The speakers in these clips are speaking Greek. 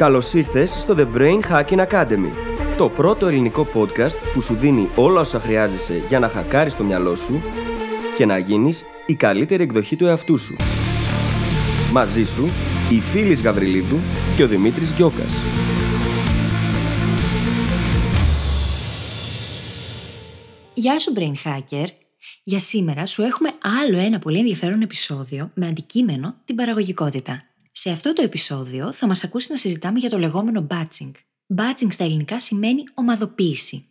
Καλώς ήρθες στο The Brain Hacking Academy, το πρώτο ελληνικό podcast που σου δίνει όλα όσα χρειάζεσαι για να χακάρεις το μυαλό σου και να γίνεις η καλύτερη εκδοχή του εαυτού σου. Μαζί σου, η Φίλης Γαβριλίδου και ο Δημήτρης Γιώκας. Γεια σου Brain Hacker! Για σήμερα σου έχουμε άλλο ένα πολύ ενδιαφέρον επεισόδιο με αντικείμενο την παραγωγικότητα. Σε αυτό το επεισόδιο θα μας ακούσεις να συζητάμε για το λεγόμενο batching. Batching στα ελληνικά σημαίνει ομαδοποίηση.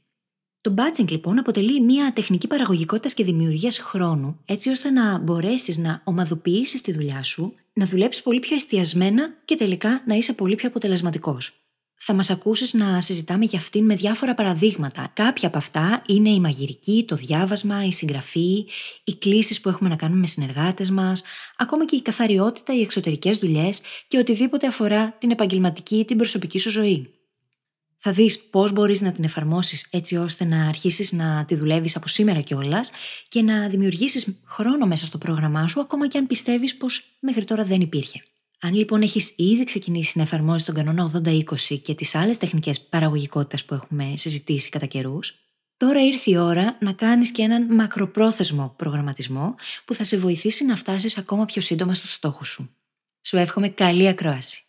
Το batching λοιπόν αποτελεί μια τεχνική παραγωγικότητας και δημιουργίας χρόνου, έτσι ώστε να μπορέσεις να ομαδοποιήσεις τη δουλειά σου, να δουλέψεις πολύ πιο εστιασμένα και τελικά να είσαι πολύ πιο αποτελεσματικός. Θα μας ακούσεις να συζητάμε για αυτήν με διάφορα παραδείγματα. Κάποια από αυτά είναι η μαγειρική, το διάβασμα, η συγγραφή, οι κλήσεις που έχουμε να κάνουμε με συνεργάτες μας, ακόμα και η καθαριότητα, οι εξωτερικές δουλειές και οτιδήποτε αφορά την επαγγελματική ή την προσωπική σου ζωή. Θα δεις πώς μπορείς να την εφαρμόσεις έτσι ώστε να αρχίσεις να τη δουλεύεις από σήμερα κιόλας και να δημιουργήσεις χρόνο μέσα στο πρόγραμμά σου ακόμα και αν πιστεύεις πως μέχρι τώρα δεν υπήρχε. Αν λοιπόν έχεις ήδη ξεκινήσει να εφαρμόζεις τον κανόνα 80-20 και τις άλλες τεχνικές παραγωγικότητα που έχουμε συζητήσει κατά καιρούς, τώρα ήρθε η ώρα να κάνεις και έναν μακροπρόθεσμο προγραμματισμό που θα σε βοηθήσει να φτάσεις ακόμα πιο σύντομα στους στόχους σου. Σου εύχομαι καλή ακρόαση.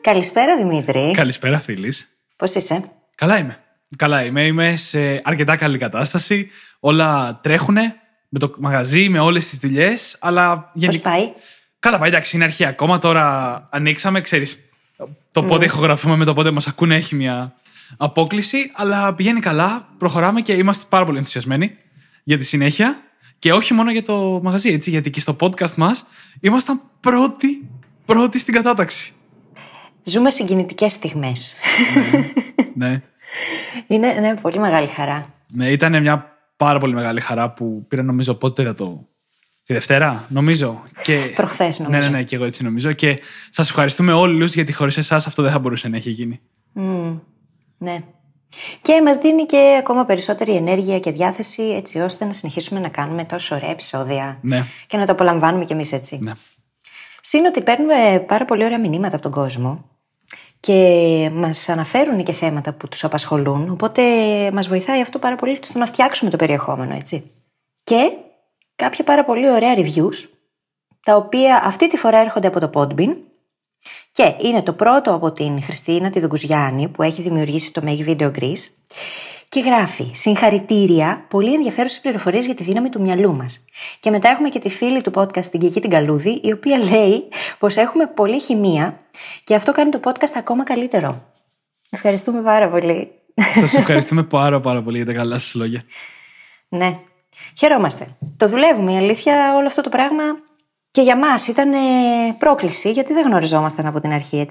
Καλησπέρα Δημήτρη. Καλησπέρα φίλης. Πώς είσαι; Καλά είμαι. Καλά είμαι. Είμαι σε αρκετά καλή κατάσταση. Όλα τρέχουνε με το μαγαζί, με όλες τις δουλειές. Αλλά γενικά. Πώ πάει; Καλά, πάει εντάξει, είναι αρχή ακόμα. Τώρα ανοίξαμε, ξέρεις. Το πότε mm. ηχογραφούμε με το πότε μας ακούνε έχει μια απόκληση. Αλλά πηγαίνει καλά, προχωράμε και είμαστε πάρα πολύ ενθουσιασμένοι για τη συνέχεια. Και όχι μόνο για το μαγαζί, έτσι, γιατί και στο podcast μας ήμασταν πρώτοι, πρώτοι στην κατάταξη. Ζούμε συγκινητικές στιγμές. ναι. ναι. Είναι ναι, πολύ μεγάλη χαρά. Ναι, ήταν μια πάρα πολύ μεγάλη χαρά που πήρα νομίζω πότε είδα το. Τη Δευτέρα, νομίζω. Και... Προχθές, νομίζω. Ναι, ναι, ναι, και εγώ έτσι νομίζω. Και σας ευχαριστούμε όλους γιατί χωρίς εσάς αυτό δεν θα μπορούσε να έχει γίνει. Mm, ναι. Και μας δίνει και ακόμα περισσότερη ενέργεια και διάθεση έτσι ώστε να συνεχίσουμε να κάνουμε τόσο ωραία επεισόδια. Ναι. Και να το απολαμβάνουμε κι εμείς έτσι. Ναι. Συν ότι παίρνουμε πάρα πολύ ωραία μηνύματα από τον κόσμο και μας αναφέρουν και θέματα που τους απασχολούν, οπότε μας βοηθάει αυτό πάρα πολύ στο να φτιάξουμε το περιεχόμενο, έτσι. Και κάποια πάρα πολύ ωραία reviews, τα οποία αυτή τη φορά έρχονται από το Podbean και είναι το πρώτο από την Χριστίνα τη Δουγκουζιάννη που έχει δημιουργήσει το Make Video Greece και γράφει Συγχαρητήρια, πολύ ενδιαφέρουσες πληροφορίες για τη δύναμη του μυαλού μας. Και μετά έχουμε και τη φίλη του podcast, την Κική την Καλούδη, η οποία λέει πως έχουμε πολλή χημεία και αυτό κάνει το podcast ακόμα καλύτερο. Ευχαριστούμε πάρα πολύ. Σας ευχαριστούμε πάρα πάρα πολύ για τα καλά σας λόγια. Ναι. Χαιρόμαστε. Το δουλεύουμε. Η αλήθεια, όλο αυτό το πράγμα και για μας ήταν πρόκληση, γιατί δεν γνωριζόμασταν από την αρχή,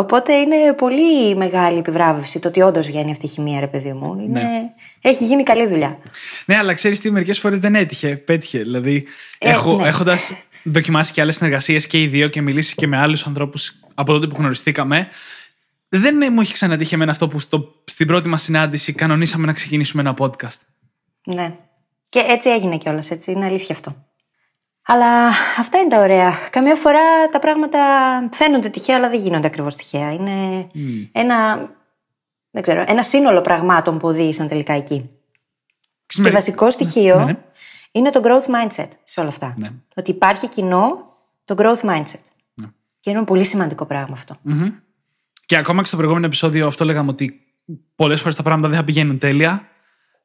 Οπότε είναι πολύ μεγάλη επιβράβευση το ότι όντως βγαίνει αυτή η χημεία, ρε παιδί μου. Είναι... Ναι. Έχει γίνει καλή δουλειά. Ναι, αλλά ξέρεις τι, μερικές φορές δεν έτυχε. Πέτυχε. Δηλαδή, ε, έχω, ναι. έχοντας δοκιμάσει και άλλες συνεργασίες και οι δύο και μιλήσει και με άλλους ανθρώπους από τότε που γνωριστήκαμε, δεν μου έχει ξανατύχει εμένα αυτό που στο, στην πρώτη μας συνάντηση κανονίσαμε να ξεκινήσουμε ένα podcast. Ναι. Και έτσι έγινε κιόλας, έτσι. Είναι αλήθεια αυτό. Αλλά αυτά είναι τα ωραία. Καμιά φορά τα πράγματα φαίνονται τυχαία, αλλά δεν γίνονται ακριβώς τυχαία. Είναι ένα, δεν ξέρω, ένα σύνολο πραγμάτων που οδήγησαν τελικά εκεί. Και βασικό στοιχείο ναι, ναι. είναι το growth mindset σε όλα αυτά. Ναι. Ότι υπάρχει κοινό το growth mindset. Ναι. Και είναι ένα πολύ σημαντικό πράγμα Και ακόμα και στο προηγούμενο επεισόδιο αυτό λέγαμε ότι πολλές φορές τα πράγματα δεν θα πηγαίνουν τέλεια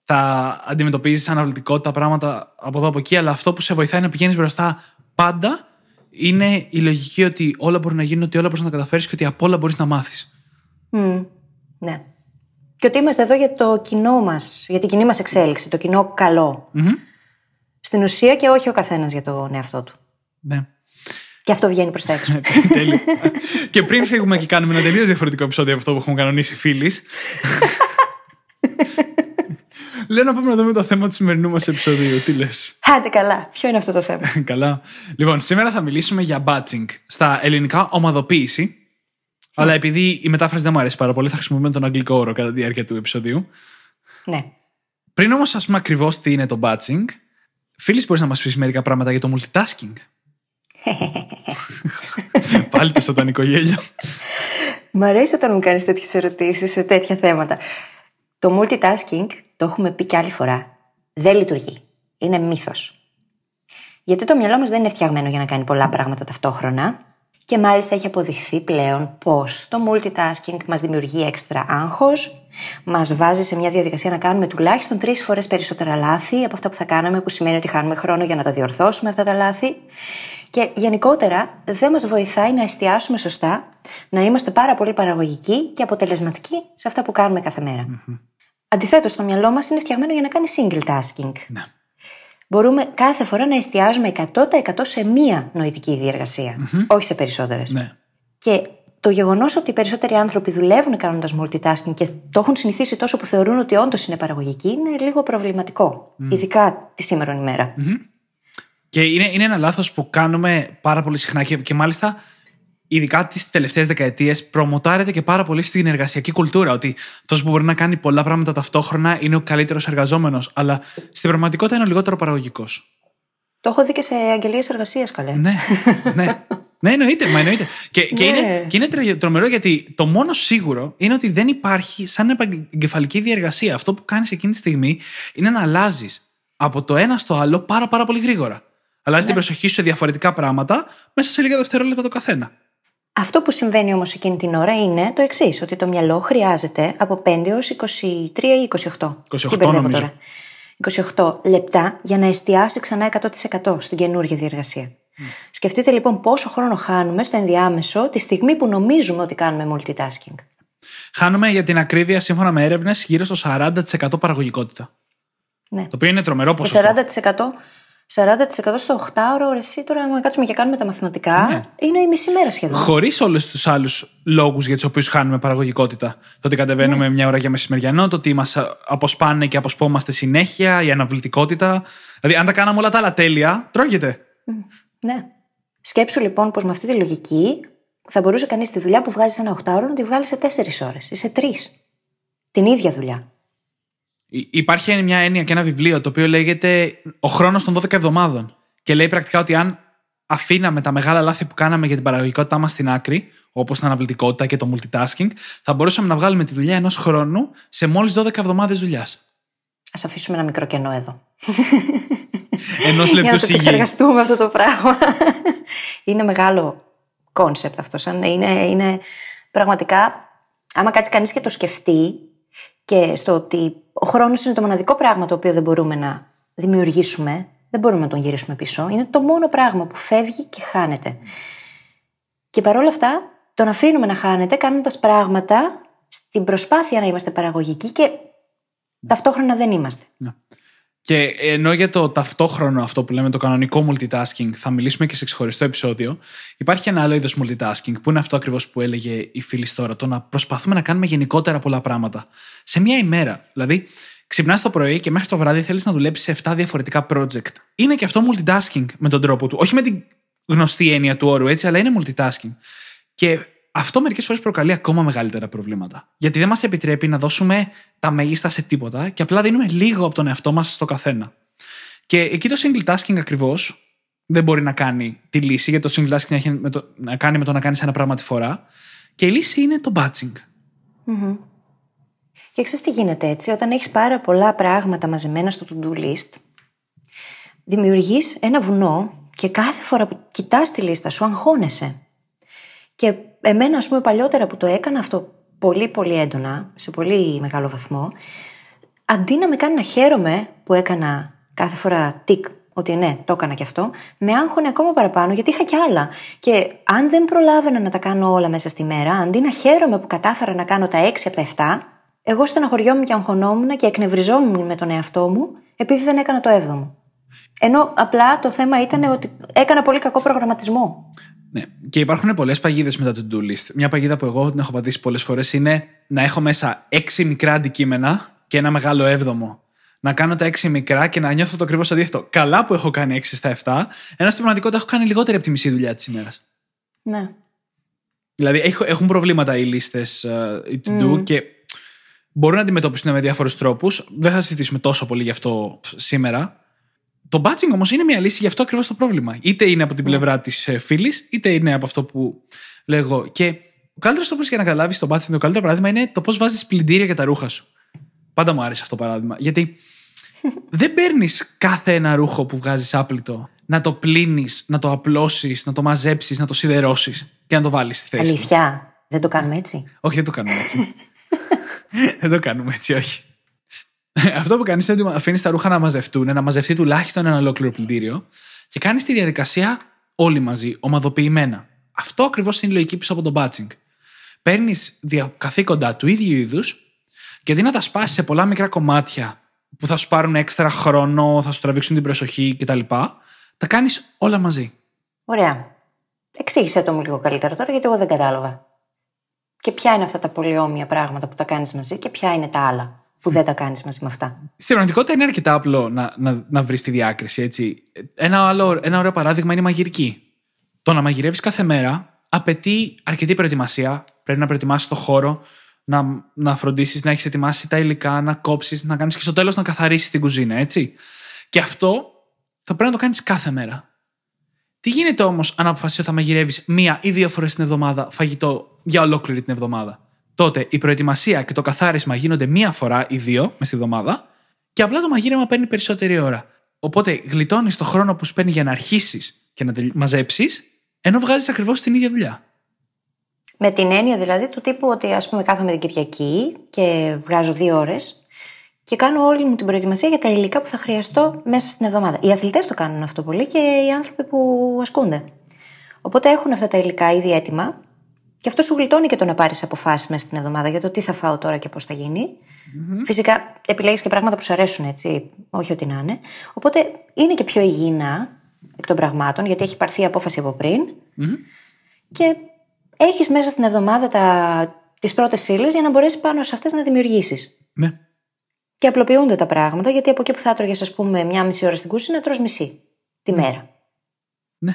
θα αντιμετωπίζεις αναβλητικότητα πράγματα από εδώ από εκεί, αλλά αυτό που σε βοηθάει να πηγαίνεις μπροστά πάντα είναι η λογική ότι όλα μπορούν να γίνουν, ότι όλα μπορείς να καταφέρεις και ότι από όλα μπορείς να μάθεις. Mm, ναι. Και ότι είμαστε εδώ για το κοινό μας, για την κοινή μας εξέλιξη, το κοινό Στην ουσία και όχι ο καθένας για τον εαυτό του. Ναι. Και αυτό βγαίνει προς τα έξω. Τέλειο. και πριν φύγουμε και κάνουμε ένα τελείως διαφορετικό επεισόδιο από αυτό που έχουμε κανονίσει φίλοι. Λέω να πάμε να δούμε το θέμα του σημερινού μας επεισοδίου. Τι λες; Άντε καλά. Ποιο είναι αυτό το θέμα; καλά. Λοιπόν, σήμερα θα μιλήσουμε για batching. Στα ελληνικά, ομαδοποίηση. Αλλά επειδή η μετάφραση δεν μου αρέσει πάρα πολύ, θα χρησιμοποιούμε τον αγγλικό όρο κατά τη διάρκεια του επεισοδίου. Ναι. Πριν όμως, ας πούμε ακριβώς τι είναι το batching, φίλης, μπορείς να μας πεις μερικά πράγματα για το multitasking; Πάλι το σατανικό γέλιο. Μ' αρέσει όταν μου κάνεις τέτοιες ερωτήσεις σε τέτοια θέματα. Το multitasking, το έχουμε πει κι άλλη φορά, δεν λειτουργεί. Είναι μύθος. Γιατί το μυαλό μας δεν είναι φτιαγμένο για να κάνει πολλά πράγματα ταυτόχρονα. Και μάλιστα έχει αποδειχθεί πλέον πως το multitasking μας δημιουργεί έξτρα άγχος, μας βάζει σε μια διαδικασία να κάνουμε τουλάχιστον τρεις φορές περισσότερα λάθη από αυτά που θα κάναμε, που σημαίνει ότι χάνουμε χρόνο για να τα διορθώσουμε αυτά τα λάθη. Και γενικότερα δεν μας βοηθάει να εστιάσουμε σωστά, να είμαστε πάρα πολύ παραγωγικοί και αποτελεσματικοί σε αυτά που κάνουμε κάθε μέρα. Mm-hmm. Αντιθέτως, το μυαλό μας είναι φτιαγμένο για να κάνει single tasking. Ναι. Μπορούμε κάθε φορά να εστιάζουμε 100% σε μία νοητική όχι σε περισσότερες. Ναι. Και το γεγονός ότι οι περισσότεροι άνθρωποι δουλεύουν κάνοντας multitasking και το έχουν συνηθίσει τόσο που θεωρούν ότι όντως είναι παραγωγικοί, είναι λίγο προβληματικό. Ειδικά τη σήμερα ημέρα. Και είναι, είναι ένα λάθος που κάνουμε πάρα πολύ συχνά και, και μάλιστα ειδικά τις τελευταίες δεκαετίες, προμοτάρεται και πάρα πολύ στην εργασιακή κουλτούρα. Ότι αυτός που μπορεί να κάνει πολλά πράγματα ταυτόχρονα είναι ο καλύτερος εργαζόμενος, αλλά στην πραγματικότητα είναι ο λιγότερο παραγωγικός. Το έχω δει και σε αγγελίες εργασίας, καλέ. Ναι, ναι. Ναι, εννοείται, μα εννοείται. Και, και, Ναι. είναι, και είναι τρομερό γιατί το μόνο σίγουρο είναι ότι δεν υπάρχει σαν επαγγελματική διεργασία. Αυτό που κάνεις εκείνη τη στιγμή είναι να αλλάζεις από το ένα στο άλλο πάρα, πάρα πολύ γρήγορα. Αλλάζεις την προσοχή σου σε διαφορετικά πράγματα μέσα σε λίγα δευτερόλεπτα το καθένα. Αυτό που συμβαίνει όμως εκείνη την ώρα είναι το εξής, ότι το μυαλό χρειάζεται από 5 έως 23 ή 28. 28 Τι μπερδεύω νομίζω. τώρα. 28 λεπτά για να εστιάσει ξανά 100% στην καινούργια διεργασία. Σκεφτείτε λοιπόν πόσο χρόνο χάνουμε στο ενδιάμεσο τη στιγμή που νομίζουμε ότι κάνουμε multitasking. Χάνουμε για την ακρίβεια, σύμφωνα με έρευνες, γύρω στο 40% παραγωγικότητα. Ναι. Το οποίο είναι τρομερό Και ποσοστό. 40%, 40% στο 8ωρο, εσύ τώρα, αν κάτσουμε και κάνουμε τα μαθηματικά, Ναι. είναι η μισή μέρα σχεδόν. Χωρίς όλους τους άλλους λόγους για τους οποίους χάνουμε παραγωγικότητα. Το ότι κατεβαίνουμε μια ώρα για μεσημεριανό, το ότι μας αποσπάνε και αποσπόμαστε συνέχεια, η αναβλητικότητα. Δηλαδή, αν τα κάναμε όλα τα άλλα τέλεια, τρώγεται. Ναι. Σκέψου λοιπόν πως με αυτή τη λογική θα μπορούσε κανείς τη δουλειά που βγάζει ένα 8ωρο να τη βγάλει σε 4 ώρες ή σε 3. Την ίδια δουλειά. Υ- Υπάρχει μια έννοια και ένα βιβλίο το οποίο λέγεται Ο χρόνος των 12 εβδομάδων. Και λέει πρακτικά ότι αν αφήναμε τα μεγάλα λάθη που κάναμε για την παραγωγικότητά μας στην άκρη, όπως την αναβλητικότητα και το multitasking, θα μπορούσαμε να βγάλουμε τη δουλειά ενός χρόνου σε μόλις 12 εβδομάδες δουλειάς. Ας αφήσουμε ένα μικρό κενό εδώ. Ενός Για να λεπτού το σιγή. επεξεργαστούμε αυτό το πράγμα. είναι μεγάλο concept αυτό. Σαν είναι, είναι πραγματικά, άμα κάτσει κανείς και το σκεφτεί και στο ότι ο χρόνος είναι το μοναδικό πράγμα το οποίο δεν μπορούμε να δημιουργήσουμε, δεν μπορούμε να τον γυρίσουμε πίσω. Είναι το μόνο πράγμα που φεύγει και χάνεται. Και παρόλα αυτά, τον αφήνουμε να χάνεται κάνοντας πράγματα στην προσπάθεια να είμαστε παραγωγικοί και ταυτόχρονα δεν είμαστε. Ναι. Και ενώ για το ταυτόχρονο αυτό που λέμε το κανονικό multitasking θα μιλήσουμε και σε ξεχωριστό επεισόδιο, υπάρχει και ένα άλλο είδος multitasking που είναι αυτό ακριβώς που έλεγε η φίλη τώρα, το να προσπαθούμε να κάνουμε γενικότερα πολλά πράγματα. Σε μία ημέρα. Δηλαδή, ξυπνάς το πρωί και μέχρι το βράδυ θέλεις να δουλέψεις σε 7 διαφορετικά project. Είναι και αυτό multitasking με τον τρόπο του. Όχι με την γνωστή έννοια του όρου έτσι, αλλά είναι multitasking. Και αυτό μερικές φορές προκαλεί ακόμα μεγαλύτερα προβλήματα. Γιατί δεν μας επιτρέπει να δώσουμε τα μέγιστα σε τίποτα και απλά δίνουμε λίγο από τον εαυτό μας στο καθένα. Και εκεί το single tasking ακριβώς δεν μπορεί να κάνει τη λύση, γιατί το single tasking έχει με το, να κάνει με το να κάνεις ένα πράγμα τη φορά. Και η λύση είναι το batching. Και ξέρεις τι γίνεται έτσι, όταν έχεις πάρα πολλά πράγματα μαζεμένα στο to-do list, δημιουργείς ένα βουνό και κάθε φορά που κοιτάς τη λίστα σου αγχώνεσαι. Και εμένα, ας πούμε, παλιότερα που το έκανα αυτό πολύ πολύ έντονα, σε πολύ μεγάλο βαθμό, αντί να με κάνει να χαίρομαι που έκανα κάθε φορά τικ, ότι ναι, το έκανα και αυτό, με άγχωνε ακόμα παραπάνω γιατί είχα κι άλλα. Και αν δεν προλάβαινα να τα κάνω όλα μέσα στη μέρα, αντί να χαίρομαι που κατάφερα να κάνω τα 6 από τα 7, εγώ στεναχωριόμουν και αγχωνόμουν και εκνευριζόμουν με τον εαυτό μου επειδή δεν έκανα το 7ο. Ενώ απλά το θέμα ήταν ότι έκανα πολύ κακό προγραμματισμό. Ναι. Και υπάρχουν πολλές παγίδες με τα to-do list. Μια παγίδα που εγώ την έχω πατήσει πολλές φορές είναι να έχω μέσα έξι μικρά αντικείμενα και ένα μεγάλο έβδομο. Να κάνω τα έξι μικρά και να νιώθω το ακριβώς αντίθετο. Καλά που έχω κάνει 6 στα 7, ενώ στην πραγματικότητα έχω κάνει λιγότερη από τη μισή δουλειά της ημέρας. Ναι. Δηλαδή έχ- έχουν προβλήματα οι λίστες οι to-do και μπορούν να αντιμετωπιστούν με διάφορους τρόπους. Δεν θα συζητήσουμε τόσο πολύ γι' αυτό σήμερα. Το Το batching όμως είναι μια λύση για αυτό ακριβώς το πρόβλημα. Είτε είναι από την πλευρά της φίλης, είτε είναι από αυτό που λέω εγώ. Και ο καλύτερος τρόπος για να καταλάβεις το batching, το καλύτερο παράδειγμα είναι το πώς βάζεις πλυντήρια για τα ρούχα σου. Πάντα μου άρεσε αυτό το παράδειγμα. Γιατί δεν παίρνεις κάθε ένα ρούχο που βγάζεις άπλητο να το πλύνεις, να το απλώσεις, να το μαζέψεις, να το σιδερώσεις και να το βάλεις στη θέση. του. Αλήθεια. Δεν το κάνουμε έτσι; Όχι, δεν το κάνουμε έτσι. δεν το κάνουμε έτσι, όχι. Αυτό που κάνεις είναι ότι αφήνεις τα ρούχα να μαζευτούν, να μαζευτεί τουλάχιστον ένα ολόκληρο πλυντήριο και κάνεις τη διαδικασία όλοι μαζί, ομαδοποιημένα. Αυτό ακριβώς είναι η λογική πίσω από το batching. Παίρνεις καθήκοντα του ίδιου είδους και αντί να τα σπάσεις σε πολλά μικρά κομμάτια που θα σου πάρουν έξτρα χρόνο, θα σου τραβήξουν την προσοχή κτλ., τα κάνεις όλα μαζί. Ωραία. Εξήγησε το μου λίγο καλύτερα τώρα, γιατί εγώ δεν κατάλαβα. Και ποια είναι αυτά τα πολύ όμοια πράγματα που τα κάνεις μαζί και ποια είναι τα άλλα που δεν τα κάνεις μαζί με αυτά. Στην πραγματικότητα είναι αρκετά απλό να, να, να βρεις τη διάκριση. Έτσι. Ένα, άλλο, ένα ωραίο παράδειγμα είναι η μαγειρική. Το να μαγειρεύεις κάθε μέρα απαιτεί αρκετή προετοιμασία. Πρέπει να προετοιμάσεις το χώρο, να, να φροντίσεις να έχεις ετοιμάσει τα υλικά, να κόψεις, να κάνεις και στο τέλος να καθαρίσεις την κουζίνα, έτσι. Και αυτό θα πρέπει να το κάνεις κάθε μέρα. Τι γίνεται όμως αν αποφασίσεις ότι θα μαγειρεύεις μία ή δύο φορές την εβδομάδα φαγητό για ολόκληρη την εβδομάδα; Τότε η προετοιμασία και το καθάρισμα γίνονται μία φορά ή δύο μες στη εβδομάδα και απλά το μαγείρεμα παίρνει περισσότερη ώρα. Οπότε γλιτώνεις το χρόνο που σου παίρνει για να αρχίσεις και να μαζέψεις, ενώ βγάζεις ακριβώς την ίδια δουλειά. Με την έννοια δηλαδή του τύπου ότι ας πούμε κάθομαι την Κυριακή και βγάζω δύο ώρες και κάνω όλη μου την προετοιμασία για τα υλικά που θα χρειαστώ μέσα στην εβδομάδα. Οι αθλητές το κάνουν αυτό πολύ και οι άνθρωποι που ασκούνται. Οπότε έχουν αυτά τα υλικά ήδη έτοιμα και αυτό σου γλιτώνει και το να πάρεις αποφάσεις μέσα στην εβδομάδα για το τι θα φάω τώρα και πώς θα γινει Φυσικά επιλέγεις και πράγματα που σου αρέσουν έτσι, όχι ότι να είναι. Οπότε είναι και πιο υγιεινά εκ των πραγμάτων, γιατί έχει πάρθει η απόφαση από πριν. Και έχεις μέσα στην εβδομάδα τα... τις πρώτες ύλε για να μπορέσεις πάνω σε αυτές να δημιουργήσεις. Ναι. Και απλοποιούνται τα πράγματα, γιατί από εκεί που θα έτρωγες, ας πούμε, μία μισή ώρα στην κούσινα, τρως μισή τη μέρα. Ναι.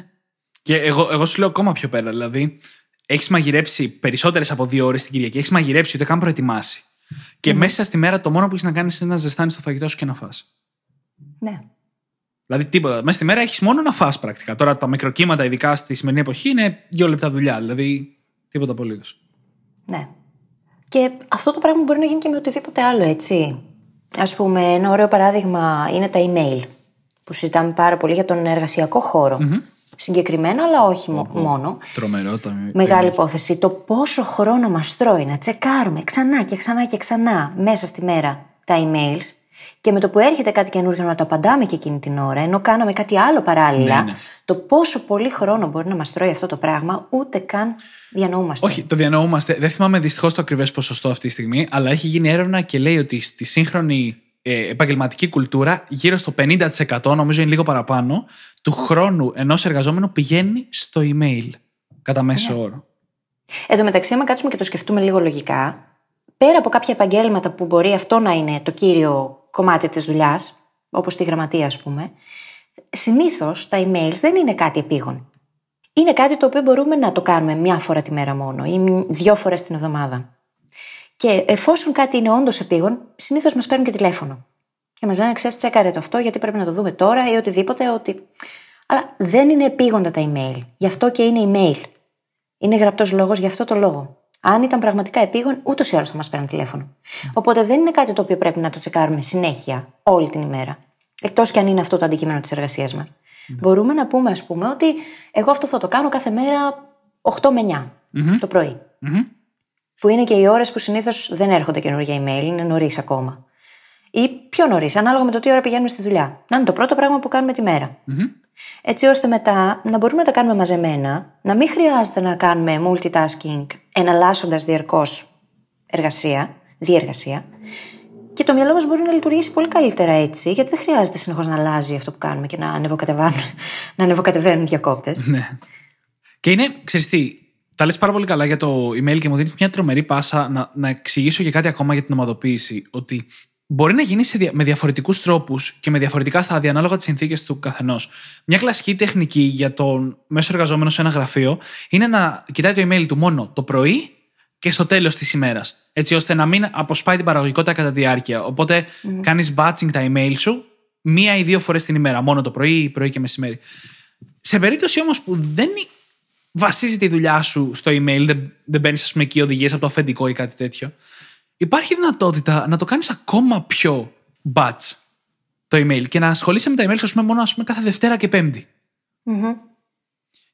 Και εγώ, εγώ σου λέω ακόμα πιο πέρα. Δηλαδή, έχεις μαγειρέψει περισσότερες από δύο ώρες την Κυριακή, έχεις μαγειρέψει ούτε καν προετοιμάσει. Και μέσα στη μέρα το μόνο που έχεις να κάνεις είναι να ζεστάνεις το φαγητό σου και να φας. Ναι. Δηλαδή τίποτα. Μέσα στη μέρα έχεις μόνο να φας πρακτικά. Τώρα τα μικροκύματα, ειδικά στη σημερινή εποχή, είναι δύο λεπτά δουλειά. Δηλαδή τίποτα απολύτως. Ναι. Και αυτό το πράγμα μπορεί να γίνει και με οτιδήποτε άλλο, έτσι. Α πούμε, ένα ωραίο παράδειγμα είναι τα email. Που συζητάμε πάρα πολύ για τον εργασιακό χώρο. Συγκεκριμένα, αλλά όχι μο- μόνο. Τρομερό το Μεγάλη υπόθεση. Το πόσο χρόνο μας τρώει να τσεκάρουμε ξανά και ξανά και ξανά μέσα στη μέρα τα emails και με το που έρχεται κάτι καινούργιο να το απαντάμε και εκείνη την ώρα, ενώ κάναμε κάτι άλλο παράλληλα, Ναι, ναι. το πόσο πολύ χρόνο μπορεί να μας τρώει αυτό το πράγμα, ούτε καν διανοούμαστε. Όχι, το διανοούμαστε. Δεν θυμάμαι δυστυχώς το ακριβές ποσοστό αυτή τη στιγμή, αλλά έχει γίνει έρευνα και λέει ότι στη σύγχρονη ε, επαγγελματική κουλτούρα, γύρω στο 50%, νομίζω είναι λίγο παραπάνω, του χρόνου ενός εργαζόμενου πηγαίνει στο email. Κατά μέσο όρο. Εν τω μεταξύ, άμα κάτσουμε και το σκεφτούμε λίγο λογικά, πέρα από κάποια επαγγέλματα που μπορεί αυτό να είναι το κύριο κομμάτι της δουλειάς, όπως τη γραμματεία, ας πούμε, συνήθως τα emails δεν είναι κάτι επίγον. Είναι κάτι το οποίο μπορούμε να το κάνουμε μια φορά τη μέρα μόνο ή δύο φορές την εβδομάδα. Και εφόσον κάτι είναι όντως επίγον, συνήθως μας παίρνουν και τηλέφωνο. Και μας λένε, ξέρεις, τσέκαρε το αυτό, γιατί πρέπει να το δούμε τώρα ή οτιδήποτε. Ότι... Αλλά δεν είναι επίγοντα τα email. Γι' αυτό και είναι email. Είναι γραπτός λόγος γι' αυτό το λόγο. Αν ήταν πραγματικά επίγον, ούτως ή άλλως θα μας παίρνουν τηλέφωνο. Οπότε δεν είναι κάτι το οποίο πρέπει να το τσεκάρουμε συνέχεια, όλη την ημέρα. Εκτός κι αν είναι αυτό το αντικείμενο της εργασίας μας. Μπορούμε να πούμε, ας πούμε, ότι εγώ αυτό θα το κάνω κάθε μέρα 8 με 9 το πρωί. Που είναι και οι ώρες που συνήθως δεν έρχονται καινούργια email, είναι νωρίς ακόμα. Ή πιο νωρίς, ανάλογα με το τι ώρα πηγαίνουμε στη δουλειά. Να είναι το πρώτο πράγμα που κάνουμε τη μέρα. Έτσι ώστε μετά να μπορούμε να τα κάνουμε μαζεμένα, να μην χρειάζεται να κάνουμε multitasking εναλλάσσοντας διαρκώς εργασία, διεργασία. Και το μυαλό μας μπορεί να λειτουργήσει πολύ καλύτερα έτσι, γιατί δεν χρειάζεται συνεχώς να αλλάζει αυτό που κάνουμε και να ανεβοκατεβαίνουν, να ανεβοκατεβαίνουν διακόπτες. Ναι. Και είναι, ξέρεις τι, τα λες πάρα πολύ καλά για το email και μου δίνεις μια τρομερή πάσα να, να εξηγήσω και κάτι ακόμα για την ομαδοποίηση. Ότι μπορεί να γίνει σε δια- με διαφορετικούς τρόπους και με διαφορετικά στάδια ανάλογα τις συνθήκες του καθενός. Μια κλασική τεχνική για τον μέσο εργαζόμενο σε ένα γραφείο είναι να κοιτάει το email του μόνο το πρωί και στο τέλος της ημέρας. Έτσι ώστε να μην αποσπάει την παραγωγικότητα κατά τη διάρκεια. Οπότε κάνεις batching τα email σου μία ή δύο φορές την ημέρα. Μόνο το πρωί, πρωί και μεσημέρι. Σε περίπτωση όμως που δεν βασίζεται η δουλειά σου στο email, δεν, δεν παίρνει, ας πούμε, εκεί οδηγίες από το αφεντικό ή κάτι τέτοιο, υπάρχει δυνατότητα να το κάνεις ακόμα πιο batch το email και να ασχολείσαι με τα email σου, ας πούμε, μόνο ας πούμε, κάθε Δευτέρα και Πέμπτη.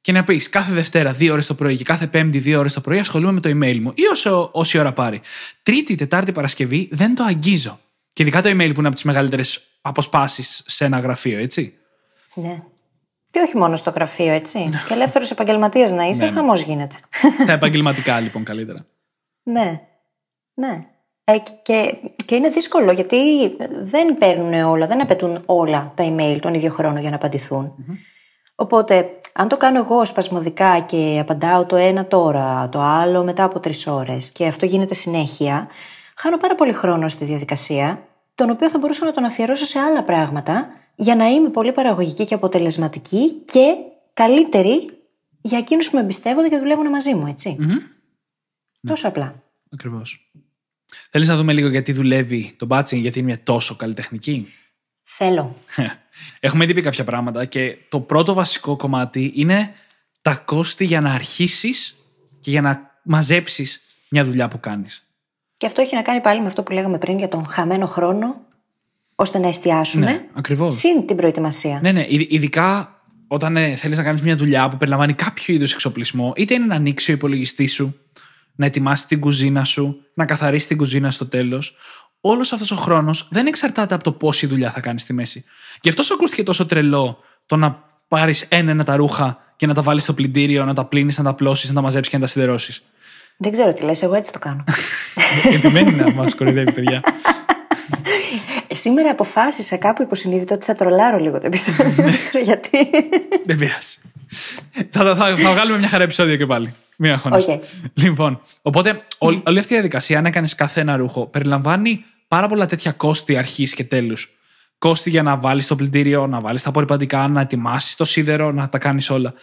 Και να πεις κάθε Δευτέρα δύο ώρες το πρωί και κάθε Πέμπτη δύο ώρες το πρωί ασχολούμαι με το email μου ή όσο, όση ώρα πάρει. Τρίτη, Τετάρτη, Παρασκευή δεν το αγγίζω. Και ειδικά το email που είναι από τις μεγαλύτερες αποσπάσεις σε ένα γραφείο, έτσι. Ναι. Και όχι μόνο στο γραφείο, έτσι. και ελεύθερος επαγγελματίας να είσαι, Ναι, ναι. χαμός γίνεται. Στα επαγγελματικά, λοιπόν, καλύτερα. ναι. Ναι. Ε, και, και είναι δύσκολο γιατί δεν παίρνουν όλα, δεν απαιτούν όλα τα email τον ίδιο χρόνο για να απαντηθουν Οπότε, αν το κάνω εγώ σπασμωδικά και απαντάω το ένα τώρα, το άλλο μετά από τρεις ώρες και αυτό γίνεται συνέχεια, χάνω πάρα πολύ χρόνο στη διαδικασία, τον οποίο θα μπορούσα να τον αφιερώσω σε άλλα πράγματα για να είμαι πολύ παραγωγική και αποτελεσματική και καλύτερη για εκείνους που με εμπιστεύονται και δουλεύουν μαζί μου, έτσι. Τόσο απλά. Ακριβώς. Θέλεις να δούμε λίγο γιατί δουλεύει το batching, γιατί είναι μια τόσο καλλιτεχνική; Θέλω. Έχουμε ήδη πει κάποια πράγματα και το πρώτο βασικό κομμάτι είναι τα κόστη για να αρχίσεις και για να μαζέψεις μια δουλειά που κάνεις. Και αυτό έχει να κάνει πάλι με αυτό που λέγαμε πριν για τον χαμένο χρόνο, ώστε να εστιάσουμε. Ναι, ακριβώς. Συν την προετοιμασία. Ναι, ναι. Ειδ- Ειδικά όταν ε, θέλεις να κάνεις μια δουλειά που περιλαμβάνει κάποιο είδους εξοπλισμό, είτε είναι να ανοίξει ο υπολογιστής σου, να ετοιμάσει την κουζίνα σου, να καθαρίσει την κουζίνα στο τέλος. Όλος αυτός ο χρόνος δεν εξαρτάται από το πόση δουλειά θα κάνεις στη μέση. Γι' αυτό σου ακούστηκε τόσο τρελό το να πάρεις ένα-ένα τα ρούχα και να τα βάλεις στο πλυντήριο, να τα πλύνεις, να τα απλώσεις, να τα μαζέψεις και να τα σιδερώσεις. Δεν ξέρω τι λες, εγώ έτσι το κάνω. Επιμένει να μας κοροϊδεύει, παιδιά. Ε, Σήμερα αποφάσισα κάπου υποσυνείδητο ότι θα τρολάρω λίγο το επεισόδιο. Ναι. Δεν ξέρω γιατί. Δεν πειράζει. θα, θα, θα, θα βγάλουμε μια χαρά επεισόδιο και πάλι. Μην αγχώνεσαι. Οκ. Λοιπόν, οπότε όλη, όλη αυτή η διαδικασία, αν έκανες κάθε ένα ρούχο, περιλαμβάνει πάρα πολλά τέτοια κόστη αρχής και τέλους. Κόστη για να βάλεις το πλυντήριο, να βάλεις τα απορριπαντικά, να ετοιμάσεις το σίδερο, να τα κάνεις όλα.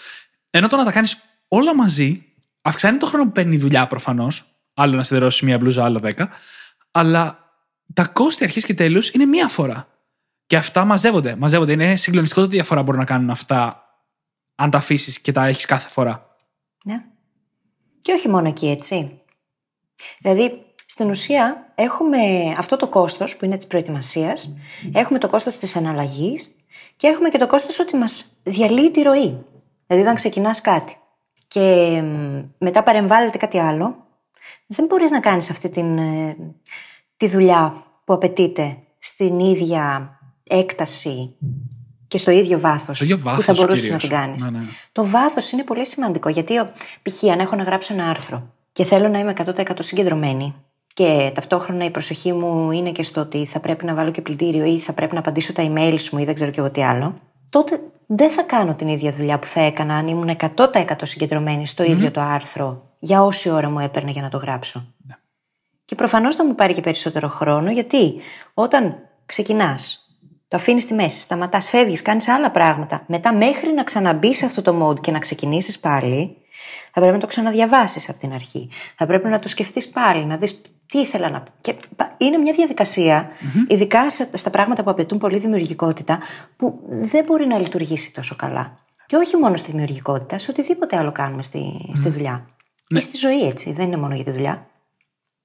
Ενώ το να τα κάνεις όλα μαζί, αυξάνει το χρόνο που παίρνει η δουλειά προφανώς. Άλλο να σιδερώσεις μία μπλούζα, άλλο δέκα. Αλλά τα κόστη αρχής και τέλους είναι μία φορά. Και αυτά μαζεύονται. μαζεύονται. Είναι συγκλονιστικό το τι διαφορά μπορούν να κάνουν αυτά αν τα αφήσεις και τα έχεις κάθε φορά. Ναι. Και όχι μόνο εκεί, έτσι. Δηλαδή, στην ουσία έχουμε αυτό το κόστος που είναι της προετοιμασίας, έχουμε το κόστος της αναλλαγής και έχουμε και το κόστος ότι μας διαλύει τη ροή. Δηλαδή, όταν ξεκινάς κάτι και μ, μετά παρεμβάλλεται κάτι άλλο, δεν μπορείς να κάνεις αυτή την, ε, τη δουλειά που απαιτείται στην ίδια έκταση και στο ίδιο βάθος, Στο ίδιο που θα βάθος μπορούσες να κυρίως. την κάνεις. Ναι, ναι. Το βάθος είναι πολύ σημαντικό γιατί, ο- π.χ. αν έχω να γράψω ένα άρθρο και θέλω να είμαι 100% συγκεντρωμένη και ταυτόχρονα η προσοχή μου είναι και στο ότι θα πρέπει να βάλω και πλυντήριο ή θα πρέπει να απαντήσω τα emails μου ή δεν ξέρω και εγώ τι άλλο, τότε δεν θα κάνω την ίδια δουλειά που θα έκανα αν ήμουν 100% συγκεντρωμένη στο ίδιο το άρθρο για όση ώρα μου έπαιρνε για να το γράψω. Και προφανώς θα μου πάρει και περισσότερο χρόνο, γιατί όταν ξεκινάς, το αφήνεις στη μέση, σταματάς, φεύγεις, κάνεις άλλα πράγματα, μετά μέχρι να ξαναμπεί σε αυτό το mode και να ξεκινήσεις πάλι, θα πρέπει να το ξαναδιαβάσεις από την αρχή. Θα πρέπει να το σκεφτείς πάλι, να δεις τι ήθελα να πω. Και πα- είναι μια διαδικασια ειδικά σε- στα πράγματα που απαιτούν πολύ δημιουργικότητα, που δεν μπορεί να λειτουργήσει τόσο καλά. Και όχι μόνο στη δημιουργικότητα, σε οτιδήποτε άλλο κάνουμε στη, στη δουλειά. Ή στη ζωή, έτσι. Δεν είναι μόνο για τη δουλειά.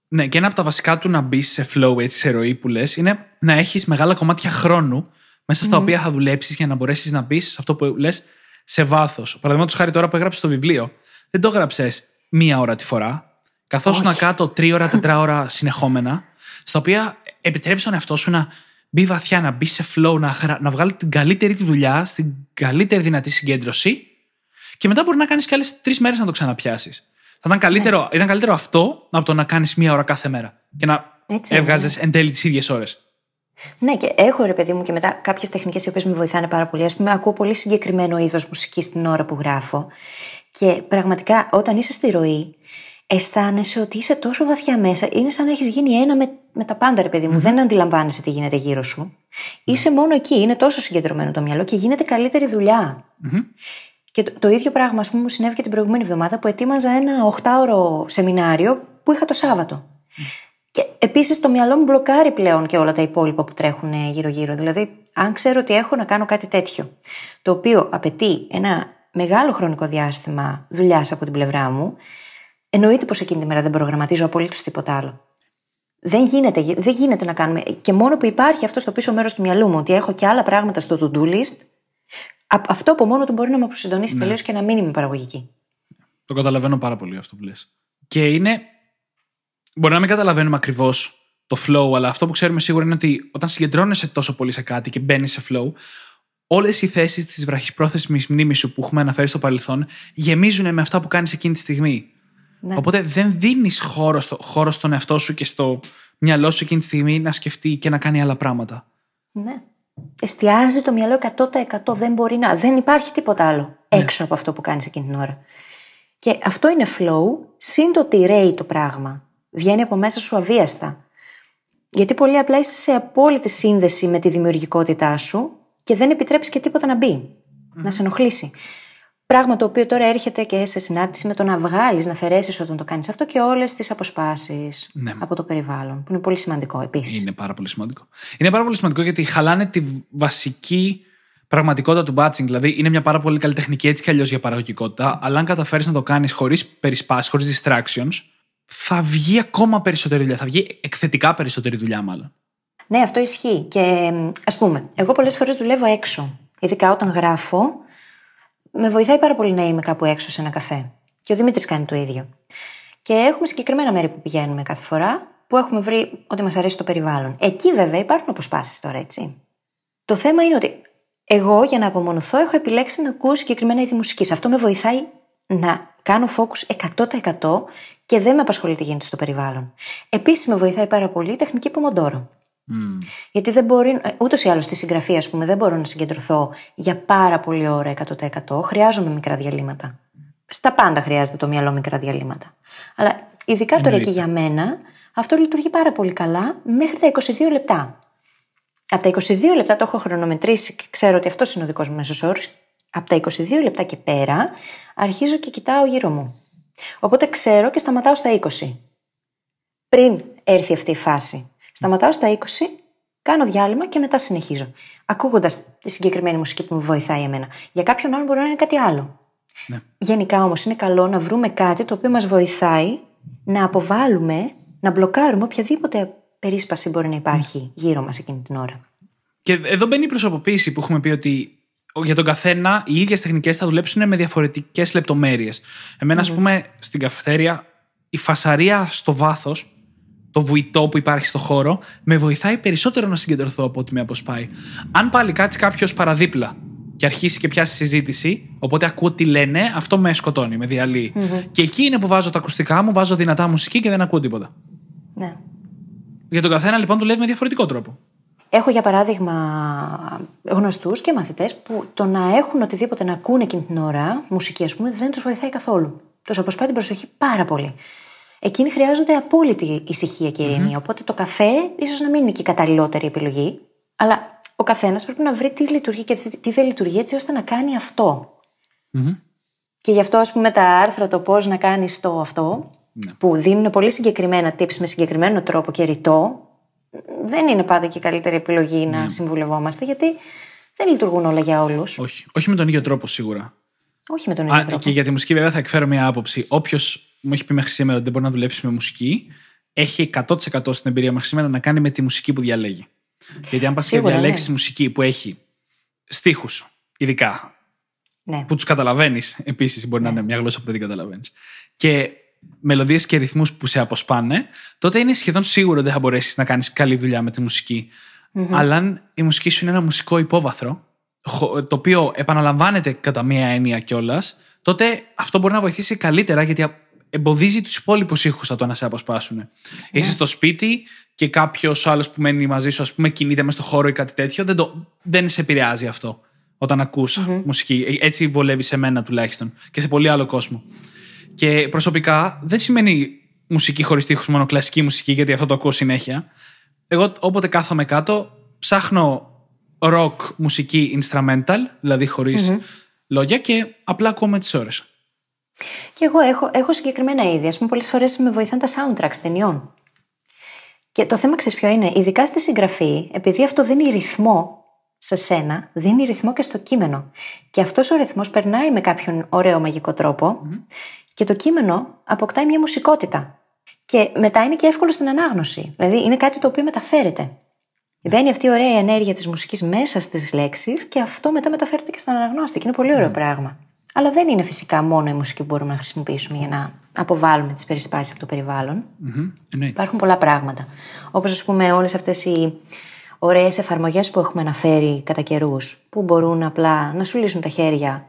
Ναι, και ένα από τα βασικά του να μπεις σε flow, έτσι, σε ροή που λες, είναι να έχεις μεγάλα κομμάτια χρόνου μέσα στα οποία θα δουλέψεις για να μπορέσεις να μπεις σε αυτό που λες σε βάθος. Παραδείγματος χάρη τώρα που έγραψες το βιβλίο, δεν το έγραψες μία ώρα τη φορά. Καθώς να κάτω τρία ώρα, τετρά ώρα συνεχόμενα, στα οποία επιτρέπει τον εαυτό σου να μπει βαθιά, να μπεις σε flow, να, γρα- να βγάλει την καλύτερη τη δουλειά, στην καλύτερη δυνατή συγκέντρωση και μετά μπορεί να κάνεις και άλλες τρεις μέρες να το ξαναπιάσεις. Θα ήταν καλύτερο, ήταν καλύτερο αυτό από το να κάνεις μία ώρα κάθε μέρα και να Έτσι είναι, έβγαζες εν τέλει τις ίδιες ώρες. Ναι, και έχω ρε παιδί μου και μετά κάποιες τεχνικές οι οποίες με βοηθάνε πάρα πολύ. Α πούμε, ακούω πολύ συγκεκριμένο είδος μουσικής την ώρα που γράφω. Και πραγματικά όταν είσαι στη ροή, αισθάνεσαι ότι είσαι τόσο βαθιά μέσα. Είναι σαν να έχεις γίνει ένα με, με τα πάντα, ρε παιδί μου. Δεν αντιλαμβάνεσαι τι γίνεται γύρω σου. Είσαι μόνο εκεί. Είναι τόσο συγκεντρωμένο το μυαλό και γίνεται καλύτερη δουλειά. Και το, το ίδιο πράγμα, ας πούμε, μου συνέβη και την προηγούμενη εβδομάδα που ετοίμαζα ένα 8ωρο σεμινάριο που είχα το Σάββατο. Και επίσης το μυαλό μου μπλοκάρει πλέον και όλα τα υπόλοιπα που τρέχουν γύρω-γύρω. Δηλαδή, αν ξέρω ότι έχω να κάνω κάτι τέτοιο, το οποίο απαιτεί ένα μεγάλο χρονικό διάστημα δουλειάς από την πλευρά μου, εννοείται πως εκείνη τη μέρα δεν προγραμματίζω απολύτως τίποτα άλλο. Δεν γίνεται, δεν γίνεται να κάνουμε. Και μόνο που υπάρχει αυτό στο πίσω μέρος του μυαλού μου, ότι έχω και άλλα πράγματα στο to-do list, αυτό από μόνο του μπορεί να με αποσυντονίσει ναι. τελείως και να μην είμαι παραγωγική. Το καταλαβαίνω πάρα πολύ αυτό που λες. Και είναι. Μπορεί να μην καταλαβαίνουμε ακριβώς το flow, αλλά αυτό που ξέρουμε σίγουρα είναι ότι όταν συγκεντρώνεσαι τόσο πολύ σε κάτι και μπαίνεις σε flow, όλες οι θέσεις της βραχυπρόθεσμης μνήμης σου που έχουμε αναφέρει στο παρελθόν γεμίζουν με αυτά που κάνεις εκείνη τη στιγμή. Ναι. Οπότε δεν δίνεις χώρο, στο, χώρο στον εαυτό σου και στο μυαλό σου εκείνη τη στιγμή να σκεφτεί και να κάνει άλλα πράγματα. Ναι. Εστιάζει το μυαλό 100% δεν μπορεί να. Δεν υπάρχει τίποτα άλλο ναι. έξω από αυτό που κάνεις εκείνη την ώρα. Και αυτό είναι flow, σύν το ότι ρέει το πράγμα. Βγαίνει από μέσα σου αβίαστα. Γιατί πολύ απλά είσαι σε απόλυτη σύνδεση με τη δημιουργικότητά σου και δεν επιτρέπεις και τίποτα να μπει, να σε ενοχλήσει. Πράγμα το οποίο τώρα έρχεται και σε συνάρτηση με το να βγάλεις, να αφαιρέσεις όταν το κάνεις αυτό και όλες τις αποσπάσεις ναι. από το περιβάλλον. Που είναι πολύ σημαντικό επίσης. Είναι πάρα πολύ σημαντικό. Είναι πάρα πολύ σημαντικό γιατί χαλάνε τη βασική πραγματικότητα του batching. Δηλαδή, είναι μια πάρα πολύ καλή τεχνική έτσι κι αλλιώς για παραγωγικότητα. Αλλά αν καταφέρεις να το κάνεις χωρίς περισπάσεις, χωρίς distractions, θα βγει ακόμα περισσότερη δουλειά. Θα βγει εκθετικά περισσότερη δουλειά, μάλλον. Ναι, αυτό ισχύει. Και ας πούμε, εγώ πολλές φορές δουλεύω έξω. Ειδικά όταν γράφω, με βοηθάει πάρα πολύ να είμαι κάπου έξω σε ένα καφέ. Και ο Δημήτρης κάνει το ίδιο. Και έχουμε συγκεκριμένα μέρη που πηγαίνουμε κάθε φορά, που έχουμε βρει ότι μας αρέσει το περιβάλλον. Εκεί βέβαια υπάρχουν αποσπάσεις τώρα, έτσι. Το θέμα είναι ότι εγώ για να απομονωθώ έχω επιλέξει να ακούω συγκεκριμένα είδη μουσικής. Αυτό με βοηθάει να κάνω focus 100% και δεν με απασχολεί τι γίνεται στο περιβάλλον. Επίσης με βοηθάει πάρα πολύ η τεχνική Pomodoro. Mm. Γιατί δεν μπορεί, ούτως ή άλλως στη συγγραφή, ας πούμε, δεν μπορώ να συγκεντρωθώ για πάρα πολλή ώρα 100%. Χρειάζομαι μικρά διαλύματα. Στα πάντα χρειάζεται το μυαλό μικρά διαλύματα. Αλλά ειδικά τώρα και για μένα, αυτό λειτουργεί πάρα πολύ καλά μέχρι τα 22 λεπτά. Από τα 22 λεπτά το έχω χρονομετρήσει και ξέρω ότι αυτός είναι ο δικός μου μέσος όρος. Από τα 22 λεπτά και πέρα αρχίζω και κοιτάω γύρω μου. Οπότε ξέρω και σταματάω στα 20. Πριν έρθει αυτή η φάση. Σταματάω στα 20, κάνω διάλειμμα και μετά συνεχίζω. Ακούγοντας τη συγκεκριμένη μουσική που με βοηθάει εμένα. Για κάποιον άλλον μπορεί να είναι κάτι άλλο. Ναι. Γενικά όμως είναι καλό να βρούμε κάτι το οποίο μας βοηθάει να αποβάλουμε, να μπλοκάρουμε οποιαδήποτε περίσπαση μπορεί να υπάρχει γύρω μας εκείνη την ώρα. Και εδώ μπαίνει η προσωποποίηση που έχουμε πει ότι για τον καθένα οι ίδιες τεχνικές θα δουλέψουν με διαφορετικές λεπτομέρειες. Εμένα, ας πούμε, στην καφετέρια, η φασαρία στο βάθος το βουητό που υπάρχει στο χώρο, με βοηθάει περισσότερο να συγκεντρωθώ από ότι με αποσπάει. Αν πάλι κάτσει κάποιος παραδίπλα και αρχίσει και πιάσει συζήτηση, οπότε ακούω τι λένε, αυτό με σκοτώνει, με διαλύει. Mm-hmm. Και εκεί είναι που βάζω τα ακουστικά μου, βάζω δυνατά μουσική και δεν ακούω τίποτα. Ναι. Για τον καθένα λοιπόν δουλεύει με διαφορετικό τρόπο. Έχω για παράδειγμα γνωστούς και μαθητές που το να έχουν οτιδήποτε να ακούνε εκείνη την ώρα, μουσική ας πούμε, δεν τους βοηθάει καθόλου. Του αποσπάει την προσοχή πάρα πολύ. Εκείνοι χρειάζονται απόλυτη ησυχία και ειρήνη. Mm-hmm. Οπότε το καφέ ίσως να μην είναι και η καταλληλότερη επιλογή. Αλλά ο καθένας πρέπει να βρει τι λειτουργεί και τι δεν λειτουργεί έτσι ώστε να κάνει αυτό. Mm-hmm. Και γι' αυτό, ας πούμε, τα άρθρα το πώς να κάνεις το αυτό, ναι. που δίνουν πολύ συγκεκριμένα tips με συγκεκριμένο τρόπο και ρητό, δεν είναι πάντα και η καλύτερη επιλογή να ναι. συμβουλευόμαστε, γιατί δεν λειτουργούν όλα για όλους. Όχι. Όχι με τον ίδιο τρόπο, σίγουρα. Όχι με τον ίδιο τρόπο. Και για τη μουσική, βέβαια, θα εκφέρω μια άποψη. Όποιος μου έχει πει μέχρι σήμερα ότι δεν μπορεί να δουλέψει με μουσική, έχει 100% στην εμπειρία μέχρι σήμερα να κάνει με τη μουσική που διαλέγει. Γιατί αν πας και διαλέξεις ναι. μουσική που έχει στίχους, ειδικά, ναι. που τους καταλαβαίνεις, επίσης μπορεί ναι. να είναι μια γλώσσα που δεν την καταλαβαίνεις, και μελωδίες και ρυθμούς που σε αποσπάνε, τότε είναι σχεδόν σίγουρο ότι δεν θα μπορέσεις να κάνεις καλή δουλειά με τη μουσική. Mm-hmm. Αλλά αν η μουσική σου είναι ένα μουσικό υπόβαθρο, το οποίο επαναλαμβάνεται κατά μία έννοια κιόλας, τότε αυτό μπορεί να βοηθήσει καλύτερα γιατί εμποδίζει τους υπόλοιπους ήχους από το να σε αποσπάσουν. Ναι. Είσαι στο σπίτι και κάποιος άλλος που μένει μαζί σου, ας πούμε, κινείται μες στο χώρο ή κάτι τέτοιο, δεν, το, δεν σε επηρεάζει αυτό όταν ακούς μουσική. Έτσι βολεύει σε μένα τουλάχιστον και σε πολύ άλλο κόσμο. Και προσωπικά δεν σημαίνει μουσική χωρίς τείχου, μόνο κλασική μουσική, γιατί αυτό το ακούω συνέχεια. Εγώ όποτε κάθομαι κάτω, ψάχνω rock μουσική instrumental, δηλαδή λόγια και απλά ακούω με τις ώρες. Και εγώ έχω, έχω συγκεκριμένα είδη. Α πούμε, πολλές φορές με βοηθάνε τα soundtracks ταινιών. Και το θέμα ξέρεις ποιο είναι, ειδικά στη συγγραφή, επειδή αυτό δίνει ρυθμό σε σένα, δίνει ρυθμό και στο κείμενο. Και αυτός ο ρυθμός περνάει με κάποιον ωραίο μαγικό και το κείμενο αποκτάει μια μουσικότητα. Και μετά είναι και εύκολο στην ανάγνωση. Δηλαδή είναι κάτι το οποίο μεταφέρεται. Μπαίνει αυτή η ωραία ενέργεια της μουσικής μέσα στις λέξεις και αυτό μετά μεταφέρεται και στον αναγνώστη. Και είναι πολύ ωραίο πράγμα. Αλλά δεν είναι φυσικά μόνο η μουσική που μπορούμε να χρησιμοποιήσουμε για να αποβάλουμε τις περισπάσεις από το περιβαλλον Υπάρχουν πολλά πράγματα. Όπως, ας πούμε, όλες αυτές οι ωραίες εφαρμογές που έχουμε αναφέρει κατά καιρούς, που μπορούν απλά να σου λύσουν τα χέρια,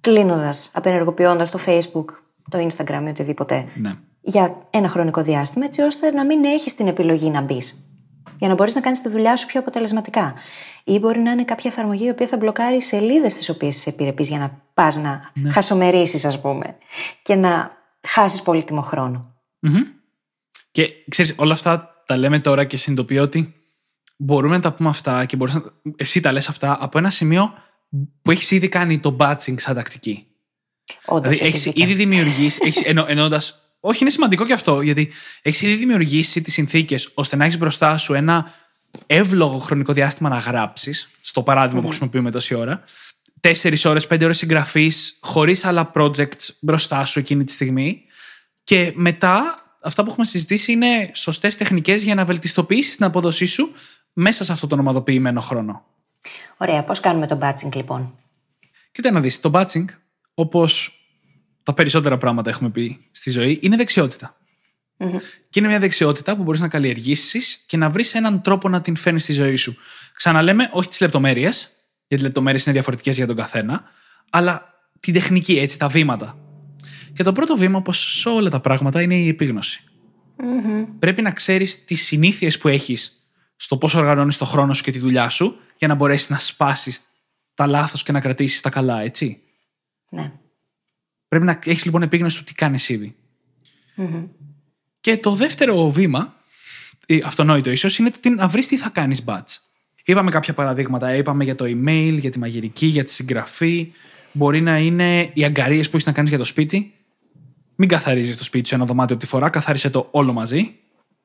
κλείνοντας, απενεργοποιώντας το Facebook, το Instagram ή οτιδήποτε. Ναι. Για ένα χρονικό διάστημα, έτσι ώστε να μην έχεις την επιλογή να μπεις. Για να μπορείς να κάνεις τη δουλειά σου πιο αποτελεσματικά. Ή μπορεί να είναι κάποια εφαρμογή η οποία θα μπλοκάρει σελίδες τις οποίες είσαι επιρρεπεί για να πας να ναι. χασομερίσεις, ας πούμε, και να χάσεις πολύτιμο Και ξέρεις, όλα αυτά τα λέμε τώρα και συνειδητοποιώ ότι μπορούμε να τα πούμε αυτά και μπορείς να... εσύ τα λες αυτά από ένα σημείο που έχεις ήδη κάνει το batching σαν τακτική. Όντως, δηλαδή έχεις ήδη δημιουργήσει, έχεις, εννο, εννοώντας, όχι είναι σημαντικό και αυτό, γιατί έχεις ήδη δημιουργήσει τις συνθήκες ώστε να έχεις μπροστά σου ένα εύλογο χρονικό διάστημα να γράψεις, στο παράδειγμα που χρησιμοποιούμε τόση ώρα, τέσσερις ώρες, πέντε ώρες συγγραφής, χωρίς άλλα projects μπροστά σου εκείνη τη στιγμή. Και μετά, αυτά που έχουμε συζητήσει είναι σωστές τεχνικές για να βελτιστοποιήσεις την απόδοσή σου μέσα σε αυτό τον ομαδοποιημένο χρόνο. Ωραία. Πώς κάνουμε το batching, λοιπόν; Κοίτα να δεις. Το batching, όπως τα περισσότερα πράγματα έχουμε πει στη ζωή, είναι δεξιότητα. Και είναι μια δεξιότητα που μπορείς να καλλιεργήσεις και να βρεις έναν τρόπο να την φέρνει στη ζωή σου. Ξαναλέμε, όχι τις λεπτομέρειες, γιατί οι λεπτομέρειες είναι διαφορετικές για τον καθένα, αλλά την τεχνική, έτσι, τα βήματα. Και το πρώτο βήμα, όπως σε όλα τα πράγματα, είναι η επίγνωση. Πρέπει να ξέρεις τις συνήθειες που έχεις στο πώς οργανώνεις το χρόνο σου και τη δουλειά σου, για να μπορέσεις να σπάσεις τα λάθος και να κρατήσεις τα καλά, έτσι. Ναι. Πρέπει να έχεις λοιπόν επίγνωση του τι κάνεις Και το δεύτερο βήμα, αυτονόητο ίσως, είναι το να βρεις τι θα κάνεις batch. Είπαμε κάποια παραδείγματα. Είπαμε για το email, για τη μαγειρική, για τη συγγραφή. Μπορεί να είναι οι αγκαρίες που έχεις να κάνεις για το σπίτι. Μην καθαρίζεις το σπίτι σου ένα δωμάτιο από τη φορά, καθάρισε το όλο μαζί.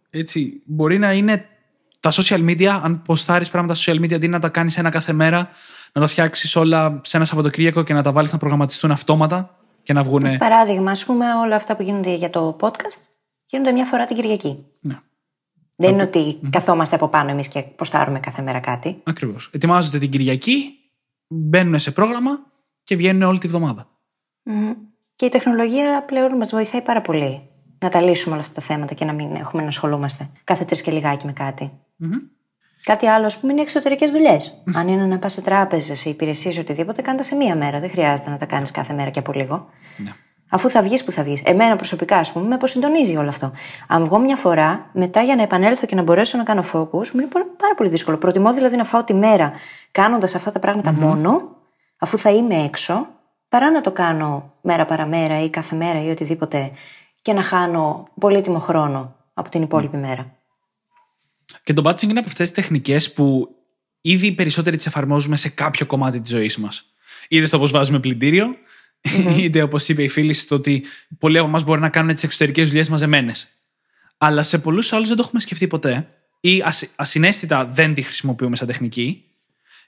Έτσι. Μπορεί να είναι τα social media, αν ποστάρεις πράγματα στα social media, αντί να τα κάνεις ένα κάθε μέρα, να τα φτιάξεις όλα σε ένα Σαββατοκύριακο και να τα βάλεις να προγραμματιστούν αυτόματα και να βγουν. Παράδειγμα, ας πούμε, όλα αυτά που γίνονται για το podcast γίνονται μια φορά την Κυριακή. Ναι. Δεν είναι ότι καθόμαστε από πάνω εμείς και ποστάρουμε κάθε μέρα κάτι. Ακριβώς. Ετοιμάζονται την Κυριακή, μπαίνουν σε πρόγραμμα και βγαίνουν όλη τη βδομάδα. Και η τεχνολογία πλέον μας βοηθάει πάρα πολύ να τα λύσουμε όλα αυτά τα θέματα και να μην έχουμε να ασχολούμαστε κάθε τρεις και λιγάκι με κάτι. Κάτι άλλο, ας πούμε, είναι οι εξωτερικές δουλειές. Αν είναι να πας σε τράπεζες, σε υπηρεσίες, οτιδήποτε, κάντα σε μία μέρα. Δεν χρειάζεται να τα κάνεις κάθε μέρα και από λίγο. Ναι. Αφού θα βγεις που θα βγεις. Εμένα προσωπικά, ας πούμε, με αποσυντονίζει όλο αυτό. Αν βγω μια φορά, μετά για να επανέλθω και να μπορέσω να κάνω focus, μου είναι πάρα πολύ δύσκολο. Προτιμώ δηλαδή να φάω τη μέρα κάνοντας αυτά τα πραγματα μόνο, αφού θα είμαι έξω, παρά να το κάνω μέρα παραμέρα ή κάθε μέρα ή οτιδήποτε και να χάνω πολύτιμο χρόνο από την υπόλοιπη μέρα. Και το batching είναι από αυτές τις τεχνικές που ήδη οι περισσότεροι τις εφαρμόζουμε σε κάποιο κομμάτι της ζωής μας. Είτε στο πώς βάζουμε πλυντήριο, είτε όπως είπε η φίλη, στο ότι πολλοί από εμάς μπορεί να κάνουν τις εξωτερικές δουλειές μαζεμένες. Αλλά σε πολλούς άλλους δεν το έχουμε σκεφτεί ποτέ ή ασυναίσθητα δεν τη χρησιμοποιούμε σαν τεχνική.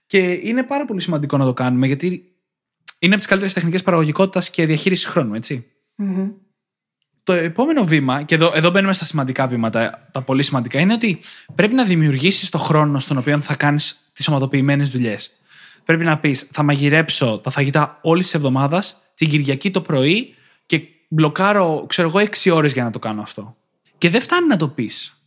Και είναι πάρα πολύ σημαντικό να το κάνουμε γιατί είναι από τις καλύτερες τεχνικές παραγωγικότητας και διαχείρισης χρόνου, Το επόμενο βήμα, και εδώ, εδώ μπαίνουμε στα σημαντικά βήματα, τα πολύ σημαντικά, είναι ότι πρέπει να δημιουργήσεις το χρόνο στον οποίο θα κάνεις τις ομαδοποιημένες δουλειές πρέπει να πεις: Θα μαγειρέψω τα φαγητά όλης της εβδομάδας την Κυριακή το πρωί και μπλοκάρω, ξέρω εγώ, 6 ώρες για να το κάνω αυτό. Και δεν φτάνει να το πεις.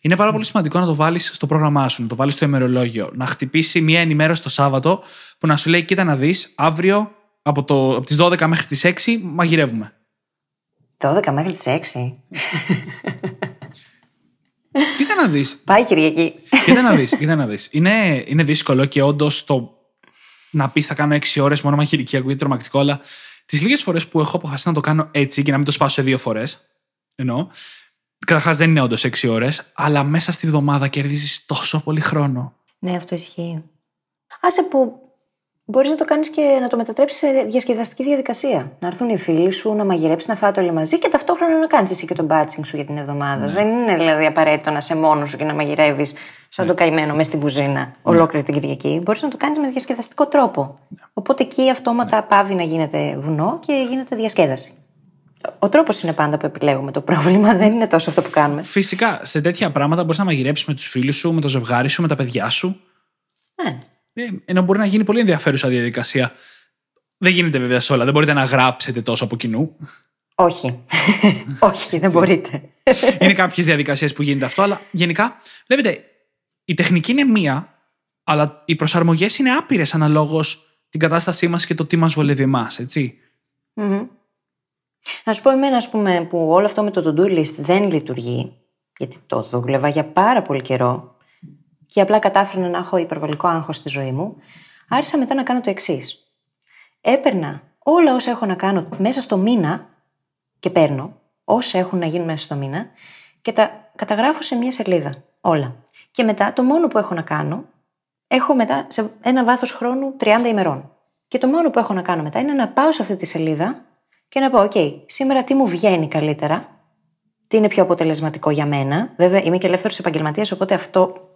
Είναι πάρα πολύ σημαντικό να το βάλεις στο πρόγραμμά σου, να το βάλεις στο ημερολόγιο, να χτυπήσει μία ενημέρωση το Σάββατο που να σου λέει: Κοίτα να δεις, αύριο από, το, από τις 12 μέχρι τις 6 μαγειρεύουμε. 12 μέχρι τις 6. Κοίτα να δεις. Πάει Κυριακή. Κοίτα να δεις. Κοίτα να δεις. Είναι, είναι δύσκολο και όντως το να πεις θα κάνω 6 ώρες μόνο μαχηρική ακούγεται τρομακτικό, αλλά τις λίγες φορές που έχω αποφασίσει να το κάνω έτσι και να μην το σπάσω σε δύο φορές. Εννοώ. Καταρχάς δεν είναι όντως 6 ώρες, αλλά μέσα στη βδομάδα κερδίζεις τόσο πολύ χρόνο. Ναι, αυτό ισχύει. Άσε που Μπορείς να το κάνεις και να το μετατρέψεις σε διασκεδαστική διαδικασία. Να έρθουν οι φίλοι σου, να μαγειρέψεις, να φάτε όλοι μαζί και ταυτόχρονα να κάνεις εσύ και τον μπάτσινγκ σου για την εβδομάδα. Δεν είναι δηλαδή απαραίτητο να είσαι μόνος σου και να μαγειρεύεις σαν το καημένο μες στην κουζίνα ολόκληρη την Κυριακή. Μπορείς να το κάνεις με διασκεδαστικό τρόπο. Οπότε εκεί αυτόματα πάβει να γίνεται βουνό και γίνεται διασκέδαση. Ο τρόπος είναι πάντα που επιλέγουμε το πρόβλημα, δεν είναι τόσο αυτό που κάνουμε. Φυσικά, σε τέτοια πράγματα μπορείς να μαγειρέψεις με τους φίλους σου, με το ζευγάρι σου, με τα παιδιά σου. Ναι. Ε, ενώ μπορεί να γίνει πολύ ενδιαφέρουσα διαδικασία. Δεν γίνεται βέβαια σε όλα. Δεν μπορείτε να γράψετε τόσο από κοινού. Όχι. Όχι, δεν μπορείτε. είναι κάποιες διαδικασίες που γίνεται αυτό, αλλά γενικά, βλέπετε, η τεχνική είναι μία, αλλά οι προσαρμογές είναι άπειρες αναλόγως την κατάστασή μας και το τι μας βολεύει εμάς, έτσι. Μμμ. Να σου πω εμένα, ας πούμε, που όλο αυτό με το to-do list δεν λειτουργεί, γιατί το δούλευα για πάρα πολύ καιρό και απλά κατάφερα να έχω υπερβολικό άγχος στη ζωή μου, άρχισα μετά να κάνω το εξής. Έπαιρνα όλα όσα έχω να κάνω μέσα στο μήνα και παίρνω όσα έχουν να γίνουν μέσα στο μήνα και τα καταγράφω σε μια σελίδα. Όλα. Και μετά το μόνο που έχω να κάνω, έχω μετά σε ένα βάθος χρόνου 30 ημερών. Και το μόνο που έχω να κάνω μετά είναι να πάω σε αυτή τη σελίδα και να πω: OK, σήμερα τι μου βγαίνει καλύτερα, τι είναι πιο αποτελεσματικό για μένα. Βέβαια, είμαι και ελεύθερος επαγγελματίας, οπότε αυτό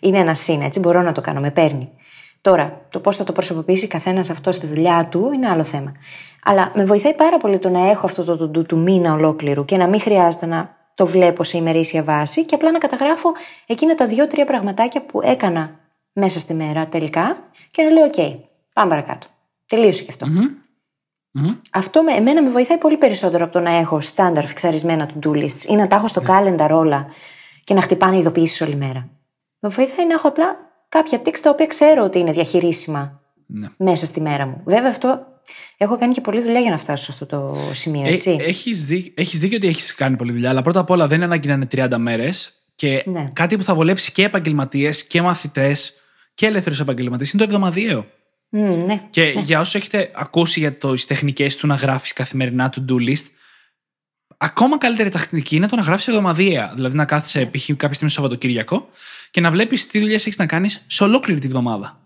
είναι ένα συν, έτσι μπορώ να το κάνω, με παίρνει. Τώρα, το πώς θα το προσωποποιήσει καθένας αυτό στη δουλειά του είναι άλλο θέμα. Αλλά με βοηθάει πάρα πολύ το να έχω αυτό το το του, του μήνα ολόκληρου και να μην χρειάζεται να το βλέπω σε ημερήσια βάση και απλά να καταγράφω εκείνα τα δύο-τρία πραγματάκια που έκανα μέσα στη μέρα τελικά και να λέω: OK, πάμε παρακάτω. Τελείωσε και αυτό. Αυτό με, εμένα με βοηθάει πολύ περισσότερο από το να έχω στάνταρ φιξαρισμένα to-do lists ή να τα έχω στο calendar όλα και να χτυπάνε ειδοποιήσεις όλη μέρα. Με βοηθάει να έχω απλά κάποια tics τα οποία ξέρω ότι είναι διαχειρίσιμα Ναι. μέσα στη μέρα μου. Βέβαια, αυτό έχω κάνει και πολλή δουλειά για να φτάσω σε αυτό το σημείο, έτσι. Έχεις δει, έχεις δίκιο ότι έχεις κάνει πολλή δουλειά, αλλά πρώτα απ' όλα δεν είναι ανάγκη να είναι 30 μέρες. Και Ναι. κάτι που θα βολέψει και επαγγελματίες και μαθητές και ελεύθερους επαγγελματίες είναι το εβδομαδιαίο. Μμ, ναι. Και για όσους έχετε ακούσει για τις τεχνικές του να γράφεις καθημερινά to-do list, ακόμα καλύτερη τεχνική είναι το να γράφεις εβδομαδιαία. Δηλαδή να κάθεσαι π.χ. κάποια στιγμή στο Σαββατοκύριακο και να βλέπεις τι δουλειές έχεις να κάνεις σε ολόκληρη τη βδομάδα.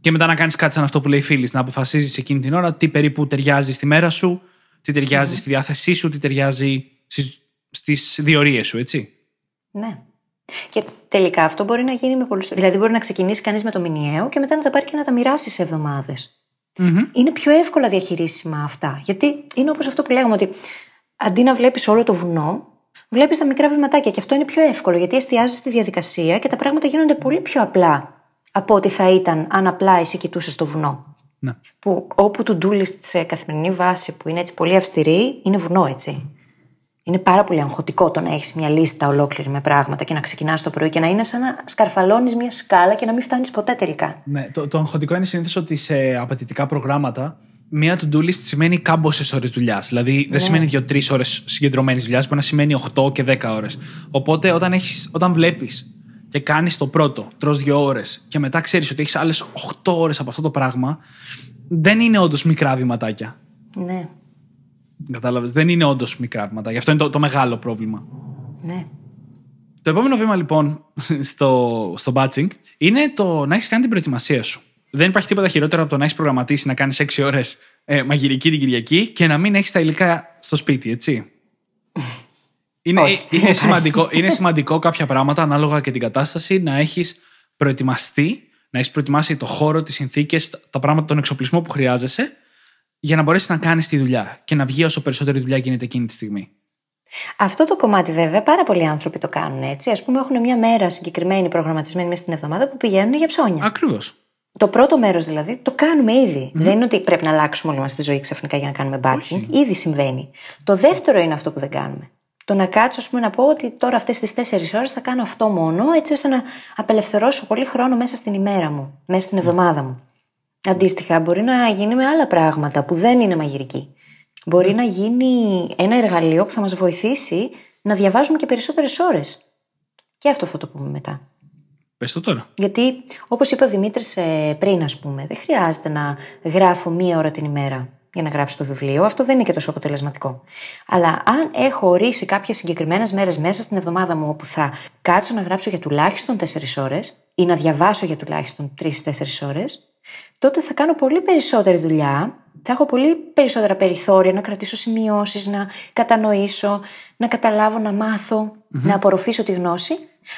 Και μετά να κάνεις κάτι σαν αυτό που λέει η φίλη, να αποφασίζεις εκείνη την ώρα τι περίπου ταιριάζει στη μέρα σου, τι ταιριάζει στη διάθεσή σου, τι ταιριάζει στις διορίες σου, έτσι. Ναι. Και τελικά αυτό μπορεί να γίνει με πολλούς. Δηλαδή, μπορεί να ξεκινήσει κανείς με το μηνιαίο και μετά να τα πάρει και να τα μοιράσει σε εβδομάδες. Είναι πιο εύκολα διαχειρίσιμα αυτά. Γιατί είναι όπως αυτό που λέγαμε ότι αντί να βλέπεις όλο το βουνό, βλέπεις τα μικρά βηματάκια. Και αυτό είναι πιο εύκολο γιατί εστιάζεις στη διαδικασία και τα πράγματα γίνονται πολύ πιο απλά από ό,τι θα ήταν αν απλά εσύ κοιτούσες το βουνό. Ναι. Που όπου το do list σε καθημερινή βάση που είναι έτσι πολύ αυστηρή, είναι βουνό έτσι. Είναι πάρα πολύ αγχωτικό το να έχεις μια λίστα ολόκληρη με πράγματα και να ξεκινάς το πρωί και να είναι σαν να σκαρφαλώνεις μια σκάλα και να μην φτάνεις ποτέ τελικά. Ναι, το, το αγχωτικό είναι συνήθως ότι σε απαιτητικά προγράμματα μία to-do list σημαίνει κάμποσες ώρες δουλειάς. Δηλαδή δεν σημαίνει 2-3 ώρες συγκεντρωμένης δουλειάς, μπορεί να σημαίνει 8 και 10 ώρες. Οπότε όταν, έχεις, όταν βλέπεις και κάνεις το πρώτο, τρως δύο ώρες και μετά ξέρεις ότι έχεις άλλες 8 ώρες από αυτό το πράγμα, δεν είναι όντως μικρά βηματάκια. Ναι, Κατάλαβες; Δεν είναι όντως μικρά βήματα. Γι' αυτό είναι το, το μεγάλο πρόβλημα. ναι. Το επόμενο βήμα λοιπόν στο, στο batching είναι το να έχεις κάνει την προετοιμασία σου. Δεν υπάρχει τίποτα χειρότερο από το να έχεις προγραμματίσει να κάνεις 6 ώρες ε, μαγειρική την Κυριακή και να μην έχεις τα υλικά στο σπίτι, έτσι. Είναι, Όχι, είναι, δεν σημαντικό, είναι σημαντικό κάποια πράγματα ανάλογα και την κατάσταση να έχεις προετοιμαστεί, να έχεις προετοιμάσει το χώρο, τις συνθήκες, τα πράγματα, τον εξοπλισμό που χρειάζεσαι για να μπορέσεις να κάνεις τη δουλειά και να βγει όσο περισσότερη δουλειά γίνεται εκείνη τη στιγμή. Αυτό το κομμάτι βέβαια πάρα πολλοί άνθρωποι το κάνουν έτσι. Α πούμε, έχουν μια μέρα συγκεκριμένη προγραμματισμένη μέσα στην εβδομάδα που πηγαίνουν για ψώνια. Ακριβώς. Το πρώτο μέρος δηλαδή το κάνουμε ήδη. Δεν είναι ότι πρέπει να αλλάξουμε όλη μας τη ζωή ξαφνικά για να κάνουμε batching. Ήδη συμβαίνει. Το δεύτερο είναι αυτό που δεν κάνουμε. Το να κάτσω, ας πούμε, να πω ότι τώρα αυτές τις 4 ώρες θα κάνω αυτό μόνο, έτσι ώστε να απελευθερώσω πολύ χρόνο μέσα στην ημέρα μου, μέσα στην εβδομάδα μου. Αντίστοιχα, μπορεί να γίνει με άλλα πράγματα που δεν είναι μαγειρική. Μπορεί να γίνει ένα εργαλείο που θα μας βοηθήσει να διαβάζουμε και περισσότερες ώρες. Και αυτό θα το πούμε μετά. Πες το τώρα. Γιατί, όπως είπε ο Δημήτρης πριν, ας πούμε, δεν χρειάζεται να γράφω μία ώρα την ημέρα για να γράψω το βιβλίο. Αυτό δεν είναι και τόσο αποτελεσματικό. Αλλά αν έχω ορίσει κάποιες συγκεκριμένες μέρες μέσα στην εβδομάδα μου όπου θα κάτσω να γράψω για τουλάχιστον 4 ώρες ή να διαβάσω για τουλάχιστον 3-4 ώρες, τότε θα κάνω πολύ περισσότερη δουλειά. Θα έχω πολύ περισσότερα περιθώρια να κρατήσω σημειώσεις, να κατανοήσω, να καταλάβω, να μαθω να απορροφήσω τη γνώση,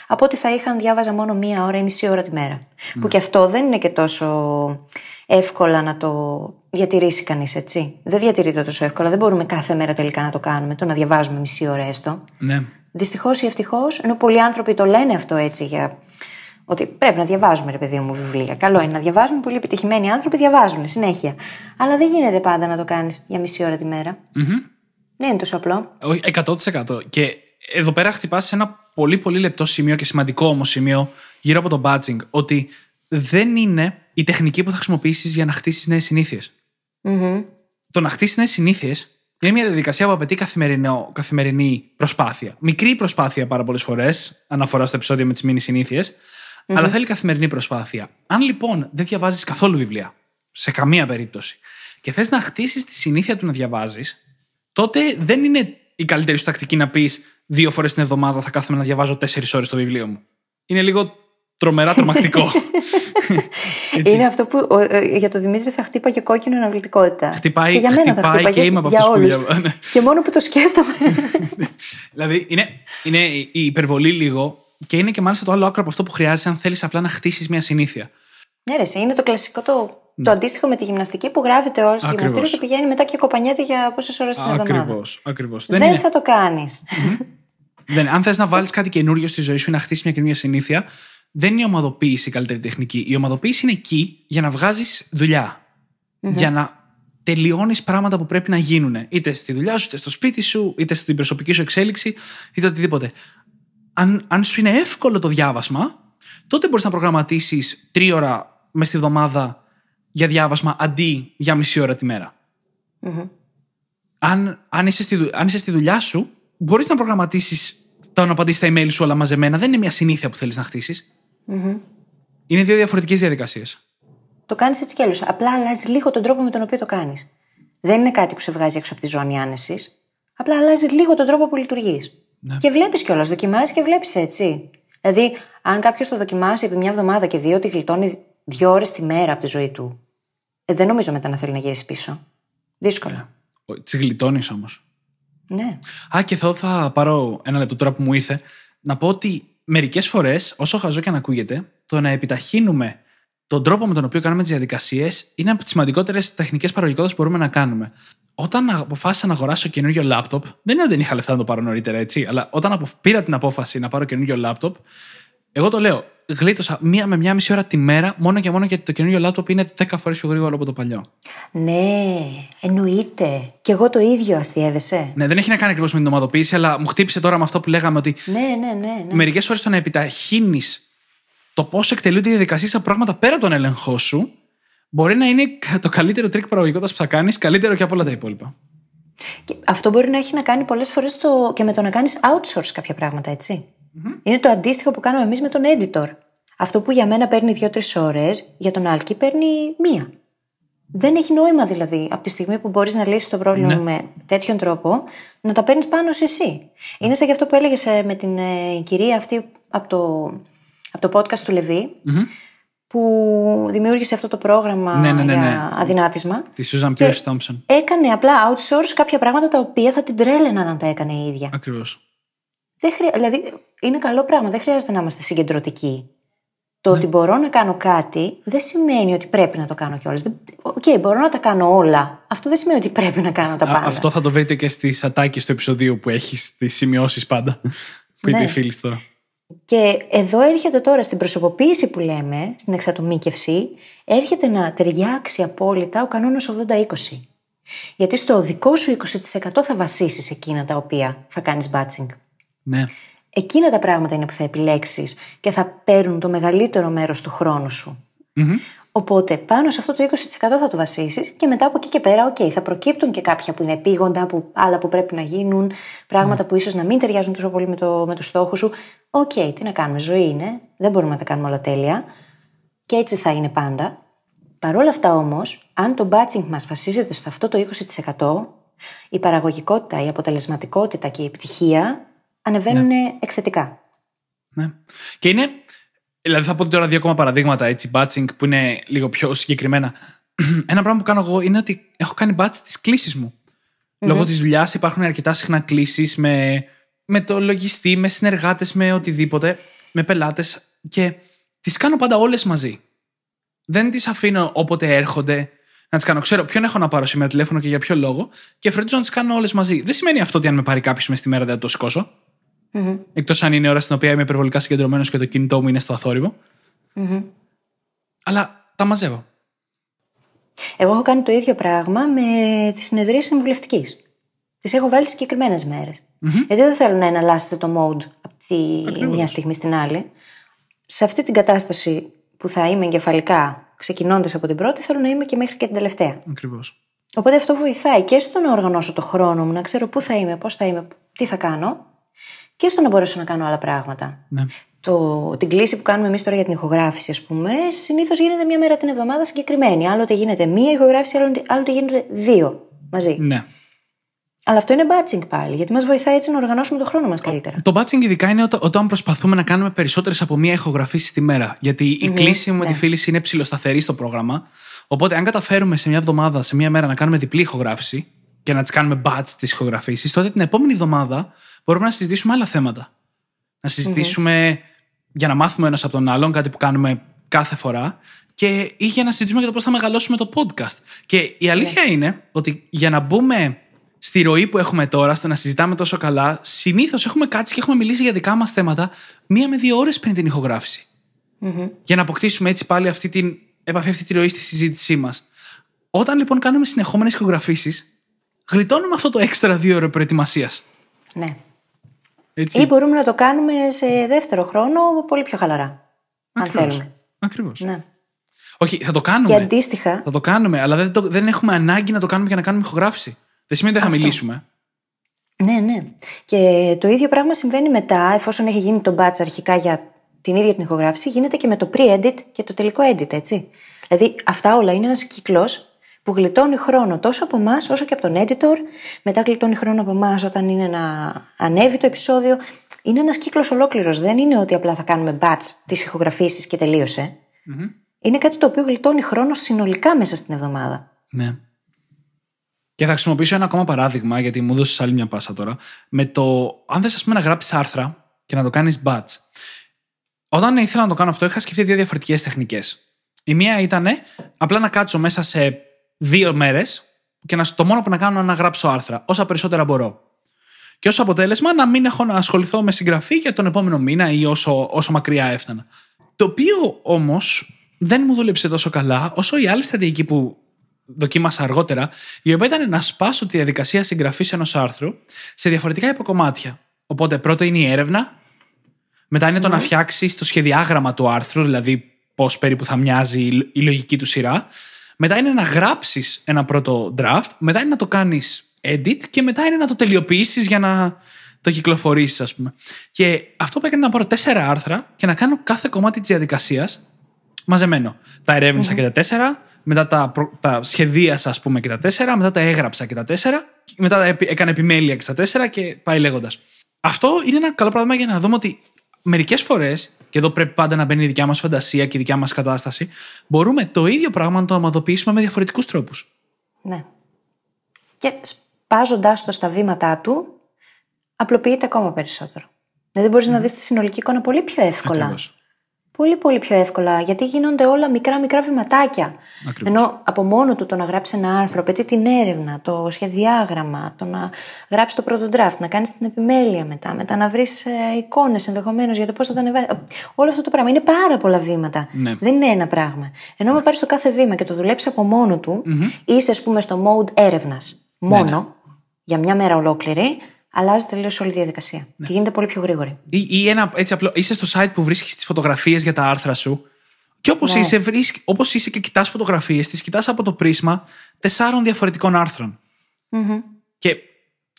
από ότι θα είχα αν διάβαζα μόνο μία ώρα ή μισή ώρα τη μέρα. Που και αυτό δεν είναι και τόσο εύκολα να το διατηρήσει κανείς, έτσι. Δεν διατηρείται τόσο εύκολα. Δεν μπορούμε κάθε μέρα τελικά να το κάνουμε, το να διαβάζουμε μισή ώρα έστω. Ναι. Δυστυχώς ή ευτυχώς, ενώ πολλοί άνθρωποι το λένε αυτό έτσι για. Ότι πρέπει να διαβάζουμε, ρε παιδί μου, βιβλία. Καλό είναι να διαβάζουμε. Πολύ επιτυχημένοι άνθρωποι διαβάζουν συνέχεια. Αλλά δεν γίνεται πάντα να το κάνεις για μισή ώρα τη μέρα. Δεν είναι τόσο απλό. Όχι, 100%. Και εδώ πέρα χτυπάς σε ένα πολύ πολύ λεπτό σημείο και σημαντικό όμως σημείο γύρω από το badging. Ότι δεν είναι η τεχνική που θα χρησιμοποιήσεις για να χτίσεις νέες Το να χτίσεις νέες συνήθειες είναι μια διαδικασία που απαιτεί καθημερινή προσπάθεια. Μικρή προσπάθεια πάρα πολλές φορές, αναφορά στο επεισόδιο με τις μήνυ συνήθειες, αλλά θέλει καθημερινή προσπάθεια. Αν λοιπόν δεν διαβάζεις καθόλου βιβλία, σε καμία περίπτωση, και θες να χτίσεις τη συνήθεια του να διαβάζεις, τότε δεν είναι η καλύτερη σου τακτική να πεις δύο φορές την εβδομάδα θα κάθομαι να διαβάζω τέσσερις ώρες το βιβλίο μου. Είναι λίγο τρομερά τρομακτικό. είναι αυτό που ε, για τον Δημήτρη θα χτύπαγε κόκκινο αναβλητικότητα. Χτυπάει και, για μένα χτυπάει θα χτύπαγε, και είμαι από αυτούς που διαβάζω. Και μόνο που το σκέφτομαι. δηλαδή είναι, είναι η υπερβολή λίγο και είναι και μάλιστα το άλλο άκρο από αυτό που χρειάζεται αν θέλεις απλά να χτίσεις μια συνήθεια. Ναι, ρε, είναι το κλασικό το, το αντίστοιχο με τη γυμναστική που γράφεται όλο στο γυμναστήριο και πηγαίνει μετά και κοπανιέται για πόσες ώρες την εβδομάδα. Ακριβώς. Ακριβώς. Δεν, Δεν θα το κάνεις. Δεν, αν θες να βάλεις κάτι καινούριο στη ζωή σου ή να χτίσεις μια καινούργια συνήθεια, δεν είναι η ομαδοποίηση η καλύτερη τεχνική. Η ομαδοποίηση είναι εκεί για να βγάζεις Για να τελειώνεις πράγματα που πρέπει να γίνουν. Είτε στη δουλειά σου, είτε στο σπίτι σου, είτε στην προσωπική σου εξέλιξη, είτε οτιδήποτε. Αν, αν σου είναι εύκολο το διάβασμα, τότε μπορείς να προγραμματίσεις τρία ώρα μες στη βδομάδα για διάβασμα αντί για μισή ώρα τη μερα Αν, αν, είσαι στη, αν είσαι στη δουλειά σου, μπορείς να προγραμματίσεις το να απαντήσει τα email σου όλα μαζεμένα. Δεν είναι μια συνήθεια που θέλεις να χτίσεις. Είναι δύο διαφορετικές διαδικασίες. Το κάνεις έτσι κι αλλιώς. Απλά αλλάζει λίγο τον τρόπο με τον οποίο το κάνεις. Δεν είναι κάτι που σε βγάζει έξω από τη ζώνη άνεσης. Απλά αλλάζει λίγο τον τρόπο που λειτουργείς. Ναι. Και βλέπεις κιόλας, δοκιμάζει και βλέπεις έτσι. Δηλαδή, αν κάποιος το δοκιμάσει επί μια εβδομάδα και δει ότι γλιτώνει δύο ώρες τη μέρα από τη ζωή του, ε, δεν νομίζω μετά να θέλει να γυρίσεις πίσω. Δύσκολα. Ναι. Τις γλιτώνεις όμως. Ναι. Α, και εδώ θα πάρω ένα λεπτό τώρα που μου ήρθε να πω ότι μερικές φορές, όσο χαζό και αν ακούγεται, το να επιταχύνουμε τον τρόπο με τον οποίο κάνουμε τις διαδικασίες είναι από τις σημαντικότερες τεχνικές παραγωγικότητες που μπορούμε να κάνουμε. Όταν αποφάσισα να αγοράσω καινούριο λάπτοπ, δεν είναι ότι δεν είχα λεφτά να το πάρω νωρίτερα έτσι, αλλά όταν πήρα την απόφαση να πάρω καινούριο λάπτοπ, εγώ το λέω, γλίτωσα μία με μία μισή ώρα τη μέρα, μόνο και μόνο γιατί το καινούριο λάπτοπ είναι 10 φορές πιο γρήγορο από το παλιό. Ναι, εννοείται. Και εγώ το ίδιο αστειεύεσαι. Ναι, δεν έχει να κάνει ακριβώς με την ομαδοποίηση, αλλά μου χτύπησε τώρα με αυτό που λέγαμε ότι. Ναι, ναι, ναι. ναι. Μερικές φορές το να επιταχύνεις το πώς εκτελούνται οι διαδικασίες από πράγματα πέρα από τον έλεγχό σου, μπορεί να είναι το καλύτερο τρίκ παραγωγικότητας που θα κάνεις, καλύτερο και από όλα τα υπόλοιπα. Και αυτό μπορεί να έχει να κάνει πολλές φορές το... και με το να κάνεις outsource κάποια πράγματα, έτσι. Mm-hmm. Είναι το αντίστοιχο που κάνουμε εμείς με τον editor. Αυτό που για μένα παίρνει δύο-τρεις ώρες, για τον Άλκη παίρνει μία. Δεν έχει νόημα δηλαδή από τη στιγμή που μπορείς να λύσεις το πρόβλημα ναι. με τέτοιον τρόπο να τα παίρνεις πάνω σε εσύ. Είναι σαν και αυτό που έλεγες ε, με την ε, κυρία αυτή από το, από το podcast του Λεβί. Mm-hmm που δημιούργησε αυτό το πρόγραμμα ναι, ναι, ναι, για ναι. αδυνάτισμα. Τη Susan Pierce Thompson. Έκανε απλά outsource κάποια πράγματα τα οποία θα την τρέλαιναν αν τα έκανε η ίδια. Ακριβώς. Χρεια... Δηλαδή, είναι καλό πράγμα. Δεν χρειάζεται να είμαστε συγκεντρωτικοί. Το ναι. ότι μπορώ να κάνω κάτι δεν σημαίνει ότι πρέπει να το κάνω κιόλας. OK, okay, μπορώ να τα κάνω όλα. Αυτό δεν σημαίνει ότι πρέπει να κάνω τα πάντα. αυτό θα το βρείτε και στις ατάκες του επεισοδίου που έχεις τις σημειώσεις πάντα. που είπε η φίλης τώρα. Και εδώ έρχεται τώρα στην προσωποποίηση που λέμε, στην εξατομίκευση, έρχεται να ταιριάξει απόλυτα ο κανόνας 80-20. Γιατί στο δικό σου 20% θα βασίσεις εκείνα τα οποία θα κάνεις batching. Ναι. Εκείνα τα πράγματα είναι που θα επιλέξεις και θα παίρνουν το μεγαλύτερο μέρος του χρόνου σου. Οπότε πάνω σε αυτό το 20% θα το βασίσεις και μετά από εκεί και πέρα, OK, θα προκύπτουν και κάποια που είναι επείγοντα, που, άλλα που πρέπει να γίνουν, πράγματα mm. που ίσως να μην ταιριάζουν τόσο πολύ με το, με το στόχο σου. OK, okay, τι να κάνουμε, ζωή είναι, δεν μπορούμε να τα κάνουμε όλα τέλεια. Και έτσι θα είναι πάντα. Παρ' όλα αυτά όμως, αν το batching μας βασίζεται στο αυτό το 20%, η παραγωγικότητα, η αποτελεσματικότητα και η επιτυχία ανεβαίνουν ναι. εκθετικά. Ναι. Και είναι Δηλαδή θα πω τώρα δύο ακόμα παραδείγματα έτσι, batching που είναι λίγο πιο συγκεκριμένα. Ένα πράγμα που κάνω εγώ είναι ότι έχω κάνει batch τις κλήσεις μου. Λόγω της δουλειάς υπάρχουν αρκετά συχνά κλήσεις με, με το λογιστή, με συνεργάτες, με οτιδήποτε, με πελάτες και τις κάνω πάντα όλες μαζί. Δεν τις αφήνω όποτε έρχονται να τις κάνω. Ξέρω ποιον έχω να πάρω σήμερα τηλέφωνο και για ποιο λόγο και φροντίζω να τις κάνω όλες μαζί. Δεν σημαίνει αυτό ότι αν με πάρει κάποιος μες στη μέρα δεν θα το σηκώσω. Mm-hmm. Εκτός αν είναι η ώρα στην οποία είμαι υπερβολικά συγκεντρωμένος και το κινητό μου είναι στο αθόρυβο. Mm-hmm. Αλλά τα μαζεύω. Εγώ έχω κάνει το ίδιο πράγμα με τη συνεδρία συμβουλευτικής. Τις έχω βάλει συγκεκριμένες μέρες. Mm-hmm. Γιατί δεν θέλω να εναλλάσσετε το mode από τη Ακριβώς. μια στιγμή στην άλλη. Σε αυτή την κατάσταση που θα είμαι εγκεφαλικά, ξεκινώντας από την πρώτη, θέλω να είμαι και μέχρι και την τελευταία. Ακριβώς. Οπότε αυτό βοηθάει και στο να οργανώσω το χρόνο μου, να ξέρω πού θα είμαι, πώς θα είμαι, τι θα κάνω, και στο να μπορέσω να κάνω άλλα πράγματα. Ναι. Το, την κλίση που κάνουμε εμείς τώρα για την ηχογράφηση, ας πούμε, συνήθως γίνεται μία μέρα την εβδομάδα συγκεκριμένη. Άλλοτε γίνεται μία ηχογράφηση, άλλοτε, άλλοτε γίνονται δύο μαζί. ναι. Αλλά αυτό είναι batching πάλι, γιατί μας βοηθάει έτσι να οργανώσουμε το χρόνο μας καλύτερα. Το batching ειδικά είναι όταν, όταν προσπαθούμε να κάνουμε περισσότερες από μία ηχογραφήση τη μέρα. Γιατί η κλίση μου με ναι. τη φίλη είναι ψηλοσταθερή στο πρόγραμμα. Οπότε, αν καταφέρουμε σε μια εβδομάδα, σε μια μέρα να κάνουμε διπλή ηχογράφηση και να τις κάνουμε batch τις ηχογραφήσεις, τότε την επόμενη εβδομάδα μπορούμε να συζητήσουμε άλλα θέματα. Να συζητήσουμε για να μάθουμε ένας από τον άλλον, κάτι που κάνουμε κάθε φορά, και ή για να συζητήσουμε για το πώς θα μεγαλώσουμε το podcast. Και η αλήθεια είναι ότι για να μπούμε στη ροή που έχουμε τώρα, στο να συζητάμε τόσο καλά, συνήθως έχουμε κάτσει και έχουμε μιλήσει για δικά μας θέματα μία με δύο ώρες πριν την ηχογράφηση. Για να αποκτήσουμε έτσι πάλι αυτή την επαφή, αυτή τη ροή στη συζήτησή μας. Όταν λοιπόν κάνουμε συνεχόμενες ηχογραφήσεις, γλιτώνουμε αυτό το έξτρα δύο ώρο προετοιμασίας. Ναι. Έτσι. Ή μπορούμε να το κάνουμε σε δεύτερο χρόνο πολύ πιο χαλαρά. Αν θέλουμε. Ακριβώς. Ναι. Όχι, θα το Και κάνουμε. αντίστοιχα, Θα το κάνουμε, αλλά δεν, το, δεν έχουμε ανάγκη να το κάνουμε για να κάνουμε ηχογράφηση. Δεν σημαίνει ότι δεν θα Αυτό. μιλήσουμε. Ναι, ναι. Και το ίδιο πράγμα συμβαίνει μετά, εφόσον έχει γίνει το batch αρχικά για την ίδια την ηχογράφηση, γίνεται και με το pre-edit και το τελικό edit, έτσι. Δηλαδή, αυτά όλα είναι ένας κύκλος που γλιτώνει χρόνο τόσο από εμάς όσο και από τον editor. Μετά γλιτώνει χρόνο από εμάς όταν είναι να ανέβει το επεισόδιο. Είναι ένας κύκλος ολόκληρος. Δεν είναι ότι απλά θα κάνουμε batch τις ηχογραφήσεις και τελείωσε. Είναι κάτι το οποίο γλιτώνει χρόνο συνολικά μέσα στην εβδομάδα. Ναι. Και θα χρησιμοποιήσω ένα ακόμα παράδειγμα, γιατί μου έδωσες άλλη μια πάσα τώρα. Με το, αν θες, ας πούμε, να γράψεις άρθρα και να το κάνεις batch. Όταν ήθελα να το κάνω αυτό, είχα σκεφτεί δύο διαφορετικές τεχνικές. Η μία ήταν απλά να κάτσω μέσα σε δύο μέρες και να, το μόνο που να κάνω είναι να γράψω άρθρα, όσα περισσότερα μπορώ. Και ως αποτέλεσμα να μην έχω να ασχοληθώ με συγγραφή για τον επόμενο μήνα ή όσο, όσο μακριά έφτανα. Το οποίο όμως δεν μου δούλεψε τόσο καλά όσο η άλλη στρατηγική που δοκίμασα αργότερα, η οποία ήταν να σπάσω τη διαδικασία συγγραφής ενός άρθρου σε διαφορετικά υποκομμάτια. Οπότε πρώτο είναι η έρευνα, μετά είναι το να φτιάξει το σχεδιάγραμμα του άρθρου, δηλαδή πώς περίπου θα μοιάζει η- η λογική του σειρά. Μετά είναι να γράψεις ένα πρώτο draft, μετά είναι να το κάνεις edit και μετά είναι να το τελειοποιήσεις για να το κυκλοφορήσεις, ας πούμε. Και αυτό που έκανε να πάρω τέσσερα άρθρα και να κάνω κάθε κομμάτι της διαδικασίας μαζεμένο. Τα ερευνησα και τα τέσσερα, μετά τα, προ- τα σχεδίασα, ας πούμε, και τα τέσσερα, μετά τα έγραψα και τα τέσσερα, και μετά τα επι- έκανα επιμέλεια και στα τέσσερα και πάει λέγοντας. Αυτό είναι ένα καλό πράγμα για να δούμε ότι μερικές φορές, και εδώ πρέπει πάντα να μπαίνει η δικιά μας φαντασία και η δικιά μας κατάσταση, μπορούμε το ίδιο πράγμα να το ομαδοποιήσουμε με διαφορετικούς τρόπους. Ναι. Και σπάζοντάς το στα βήματά του, απλοποιείται ακόμα περισσότερο. Δηλαδή μπορείς να δεις τη συνολική εικόνα πολύ πιο εύκολα. Ακριβώς. Πολύ, πολύ πιο εύκολα, γιατί γίνονται όλα μικρά-μικρά βηματάκια. Ακριβώς. Ενώ από μόνο του το να γράψει ένα άρθρο απαιτεί την έρευνα, το σχεδιάγραμμα, το να γράψει το πρώτο draft, να κάνεις την επιμέλεια μετά, μετά να βρεις ε, εικόνες ενδεχομένως για το πώς θα τα ανεβάσει. Όλο αυτό το πράγμα είναι πάρα πολλά βήματα. Ναι. Δεν είναι ένα πράγμα. Ενώ με πάρεις το κάθε βήμα και το δουλέψεις από μόνο του, είσαι, ας πούμε, στο mode έρευνας μόνο, για μια μέρα ολόκληρη, αλλάζει τελείως όλη η διαδικασία. Και γίνεται πολύ πιο γρήγορη. Ή, ή ένα έτσι απλό. Είσαι στο site που βρίσκεις τις φωτογραφίες για τα άρθρα σου. Και όπως Ναι. είσαι, βρίσκ, όπως είσαι και κοιτάς φωτογραφίες, τις κοιτάς από το πρίσμα τεσσάρων διαφορετικών άρθρων. Και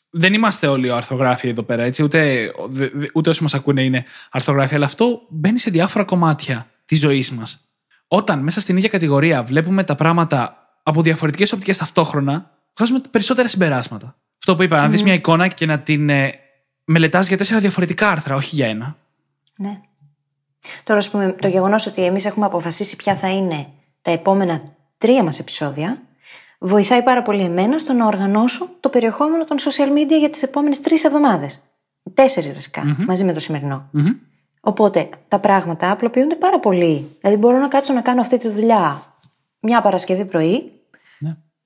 δεν είμαστε όλοι αρθρογράφοι εδώ πέρα, έτσι. Ούτε, δε- δε- ούτε όσοι μας ακούνε είναι αρθρογράφοι, αλλά αυτό μπαίνει σε διάφορα κομμάτια της ζωής μας. Όταν μέσα στην ίδια κατηγορία βλέπουμε τα πράγματα από διαφορετικές οπτικές ταυτόχρονα, βγάζουμε περισσότερα συμπεράσματα. Αυτό που είπα, να δεις μια εικόνα και να την ε, μελετάς για τέσσερα διαφορετικά άρθρα, όχι για ένα. Ναι. Τώρα, ας πούμε, το γεγονός ότι εμείς έχουμε αποφασίσει ποια θα είναι τα επόμενα τρία μας επεισόδια, βοηθάει πάρα πολύ εμένα στο να οργανώσω το περιεχόμενο των social media για τις επόμενες τρεις εβδομάδες. Τέσσερις μαζί με το σημερινο Οπότε τα πράγματα απλοποιούνται πάρα πολύ. Δηλαδή, μπορώ να κάτσω να κάνω αυτή τη δουλειά μια Παρασκευή πρωί, Ναι.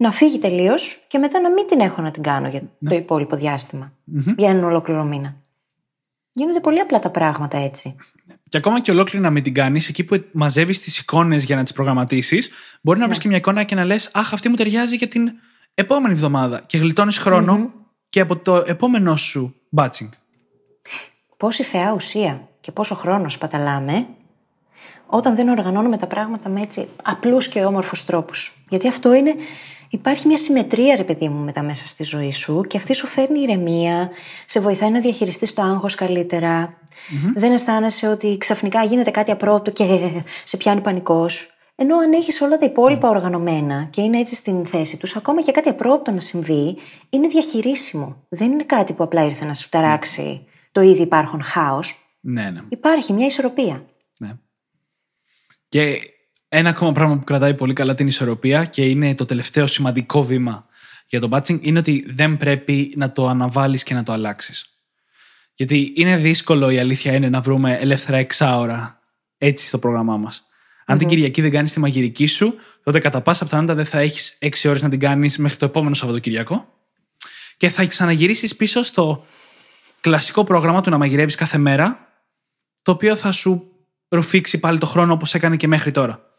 Να φύγει τελείως και μετά να μην την έχω να την κάνω για το υπόλοιπο διάστημα. Για έναν ολόκληρο μήνα. Γίνονται πολύ απλά τα πράγματα έτσι. Και ακόμα και ολόκληρη να μην την κάνεις, εκεί που μαζεύεις τις εικόνες για να τις προγραμματίσεις, μπορεί να βρεις και μια εικόνα και να λες: Αχ, αυτή μου ταιριάζει για την επόμενη εβδομάδα. Και γλιτώνεις και από το επόμενό σου batching. Πόση θεά ουσία και πόσο χρόνο σπαταλάμε όταν δεν οργανώνουμε τα πράγματα με έτσι απλούς και όμορφους τρόπους. Γιατί αυτό είναι, υπάρχει μια συμμετρία ρε παιδί μου μετά μέσα στη ζωή σου και αυτή σου φέρνει ηρεμία, σε βοηθάει να διαχειριστείς το άγχος καλύτερα. Δεν αισθάνεσαι ότι ξαφνικά γίνεται κάτι απρόπτο και σε πιάνει πανικός. Ενώ αν έχεις όλα τα υπόλοιπα οργανωμένα και είναι έτσι στην θέση τους, ακόμα και κάτι απρόπτο να συμβεί, είναι διαχειρίσιμο. Δεν είναι κάτι που απλά ήρθε να σου ταράξει το ήδη υπάρχον χάος. Ναι, ναι. Υπάρχει μια ισορροπία. ναι. Και ένα ακόμα πράγμα που κρατάει πολύ καλά την ισορροπία και είναι το τελευταίο σημαντικό βήμα για το batching είναι ότι δεν πρέπει να το αναβάλεις και να το αλλάξεις. Γιατί είναι δύσκολο η αλήθεια είναι να βρούμε ελεύθερα εξάωρα έτσι στο πρόγραμμά μας. Αν την Κυριακή δεν κάνεις τη μαγειρική σου, τότε κατά πάσα πιθανότητα δεν θα έχεις 6 ώρες να την κάνεις μέχρι το επόμενο Σαββατοκυριακό και θα ξαναγυρίσεις πίσω στο κλασικό πρόγραμμα του να μαγειρεύεις κάθε μέρα, το οποίο θα σου ρουφήξει πάλι το χρόνο όπως έκανε και μέχρι τώρα.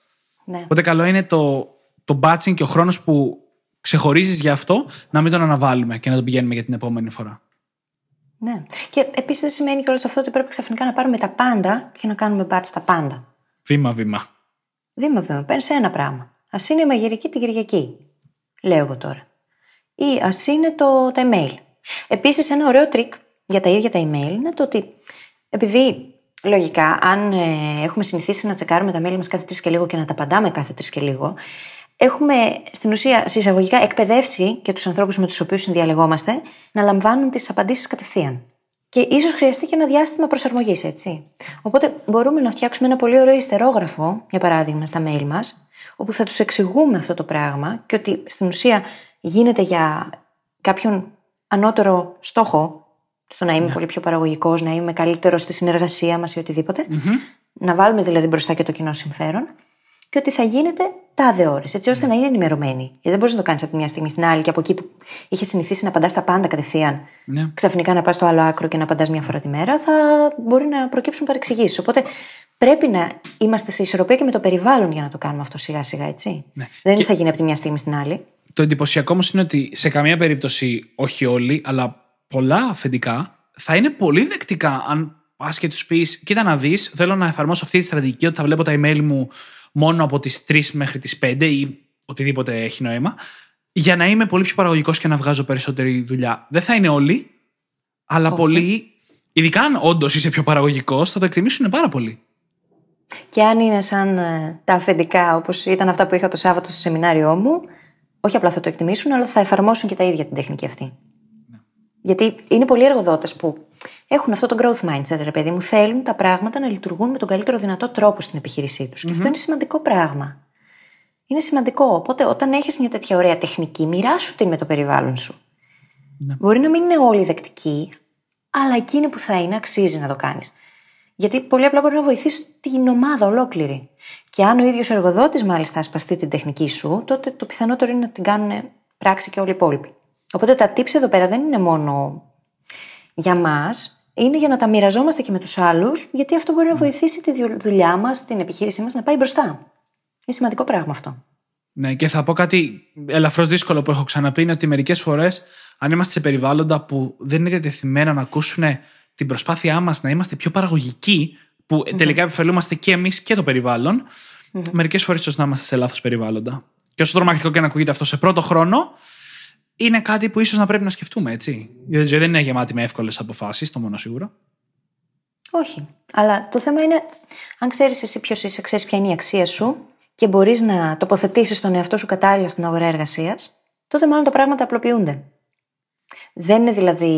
Ναι. Οπότε καλό είναι το, το batching και ο χρόνος που ξεχωρίζεις για αυτό να μην τον αναβάλουμε και να τον πηγαίνουμε για την επόμενη φορά. ναι. Και επίσης δεν σημαίνει κιόλας αυτό ότι πρέπει ξαφνικά να πάρουμε τα πάντα και να κάνουμε batch τα πάντα. Βήμα-βήμα. Βήμα-βήμα, παίρνεις ένα πράγμα. Ας είναι η μαγειρική την Κυριακή. Λέω εγώ τώρα. Ή ας είναι το, τα email. Επίσης, ένα ωραίο τρικ για τα ίδια τα email είναι το ότι επειδή λογικά, αν ε, έχουμε συνηθίσει να τσεκάρουμε τα mail μας κάθε τρεις και λίγο και να τα απαντάμε κάθε τρεις και λίγο, έχουμε στην ουσία σε εισαγωγικά εκπαιδεύσει και τους ανθρώπους με τους οποίους συνδιαλεγόμαστε να λαμβάνουν τις απαντήσεις κατευθείαν. Και ίσως χρειαστεί και ένα διάστημα προσαρμογής, έτσι. Οπότε μπορούμε να φτιάξουμε ένα πολύ ωραίο ιστερόγραφο, για παράδειγμα, στα mail μας, όπου θα τους εξηγούμε αυτό το πράγμα και ότι στην ουσία γίνεται για κάποιον ανώτερο στόχο, στο να είμαι πολύ πιο παραγωγικός, να είμαι καλύτερος στη συνεργασία μας ή οτιδήποτε. Να βάλουμε δηλαδή μπροστά και το κοινό συμφέρον. Και ότι θα γίνεται τάδε ώρες, έτσι ώστε να είναι ενημερωμένοι. Γιατί δεν μπορείς να το κάνεις από τη μια στιγμή στην άλλη και από εκεί που είχες συνηθίσει να απαντάς τα πάντα κατευθείαν, Ναι. ξαφνικά να πας στο άλλο άκρο και να απαντάς μια φορά τη μέρα, θα μπορεί να προκύψουν παρεξηγήσεις. Οπότε πρέπει να είμαστε σε ισορροπία και με το περιβάλλον για να το κάνουμε αυτό σιγά σιγά, έτσι. Ναι. Δεν Και- θα γίνει από τη μια στιγμή στην άλλη. Το εντυπωσιακό όμως είναι ότι σε καμία περίπτωση, όχι όλοι, αλλά πολλά αφεντικά θα είναι πολύ δεκτικά αν πας και τους πεις: Κοίτα να δεις, θέλω να εφαρμόσω αυτή τη στρατηγική ότι θα βλέπω τα email μου μόνο από τις 3 μέχρι τις 5 ή οτιδήποτε έχει νόημα, για να είμαι πολύ πιο παραγωγικός και να βγάζω περισσότερη δουλειά. Δεν θα είναι όλοι, αλλά Όχι. πολλοί, ειδικά αν όντως είσαι πιο παραγωγικός, θα το εκτιμήσουν πάρα πολύ. Και αν είναι σαν ε, τα αφεντικά, όπως ήταν αυτά που είχα το Σάββατο στο σεμινάριό μου, όχι απλά θα το εκτιμήσουν, αλλά θα εφαρμόσουν και τα ίδια την τεχνική αυτή. Γιατί είναι πολλοί εργοδότες που έχουν αυτό το growth mindset, ρε παιδί μου, θέλουν τα πράγματα να λειτουργούν με τον καλύτερο δυνατό τρόπο στην επιχείρησή τους. Και αυτό είναι σημαντικό πράγμα. Είναι σημαντικό. Οπότε, όταν έχεις μια τέτοια ωραία τεχνική, μοιράσου την με το περιβάλλον σου. Μπορεί να μην είναι όλοι δεκτικοί, αλλά εκείνη που θα είναι, αξίζει να το κάνεις. Γιατί πολύ απλά μπορεί να βοηθήσει την ομάδα ολόκληρη. Και αν ο ίδιος εργοδότης, μάλιστα, ασπαστεί την τεχνική σου, τότε το πιθανότερο είναι να την κάνουν πράξη και όλοι οι υπόλοιποι. Οπότε τα tips εδώ πέρα δεν είναι μόνο για μας, είναι για να τα μοιραζόμαστε και με τους άλλους, γιατί αυτό μπορεί να βοηθήσει τη δου- δουλειά μας, την επιχείρησή μας να πάει μπροστά. Είναι σημαντικό πράγμα αυτό. Ναι, και θα πω κάτι ελαφρώς δύσκολο που έχω ξαναπεί είναι ότι μερικές φορές, αν είμαστε σε περιβάλλοντα που δεν είναι διατεθειμένα να ακούσουν την προσπάθειά μας να είμαστε πιο παραγωγικοί, που τελικά επωφελούμαστε και εμείς και το περιβάλλον, μερικές φορές ίσως να είμαστε σε λάθος περιβάλλοντα. Και όσο τρομακτικό και να ακούγεται αυτό σε πρώτο χρόνο, είναι κάτι που ίσως να πρέπει να σκεφτούμε, έτσι. Η ζωή δεν είναι γεμάτη με εύκολες αποφάσεις, το μόνο σίγουρο. Όχι. Αλλά το θέμα είναι, αν ξέρεις εσύ ποιος είσαι, ξέρεις ποια είναι η αξία σου και μπορείς να τοποθετήσεις τον εαυτό σου κατάλληλα στην αγορά εργασίας, τότε μάλλον τα πράγματα απλοποιούνται. Δεν είναι δηλαδή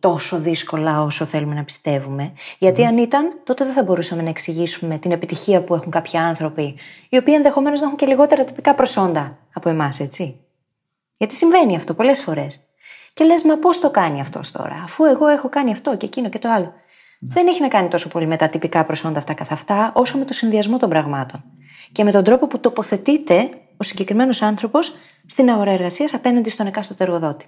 τόσο δύσκολα όσο θέλουμε να πιστεύουμε. Γιατί αν ήταν, τότε δεν θα μπορούσαμε να εξηγήσουμε την επιτυχία που έχουν κάποιοι άνθρωποι, οι οποίοι ενδεχομένως να έχουν και λιγότερα τυπικά προσόντα από εμάς, έτσι. Γιατί συμβαίνει αυτό πολλές φορές. Και λες, μα πώς το κάνει αυτός τώρα, αφού εγώ έχω κάνει αυτό και εκείνο και το άλλο. Δεν έχει να κάνει τόσο πολύ με τα τυπικά προσόντα αυτά καθ' αυτά, όσο με το συνδυασμό των πραγμάτων. Και με τον τρόπο που τοποθετείται ο συγκεκριμένος άνθρωπος στην αγορά εργασίας απέναντι στον εκάστοτε εργοδότη.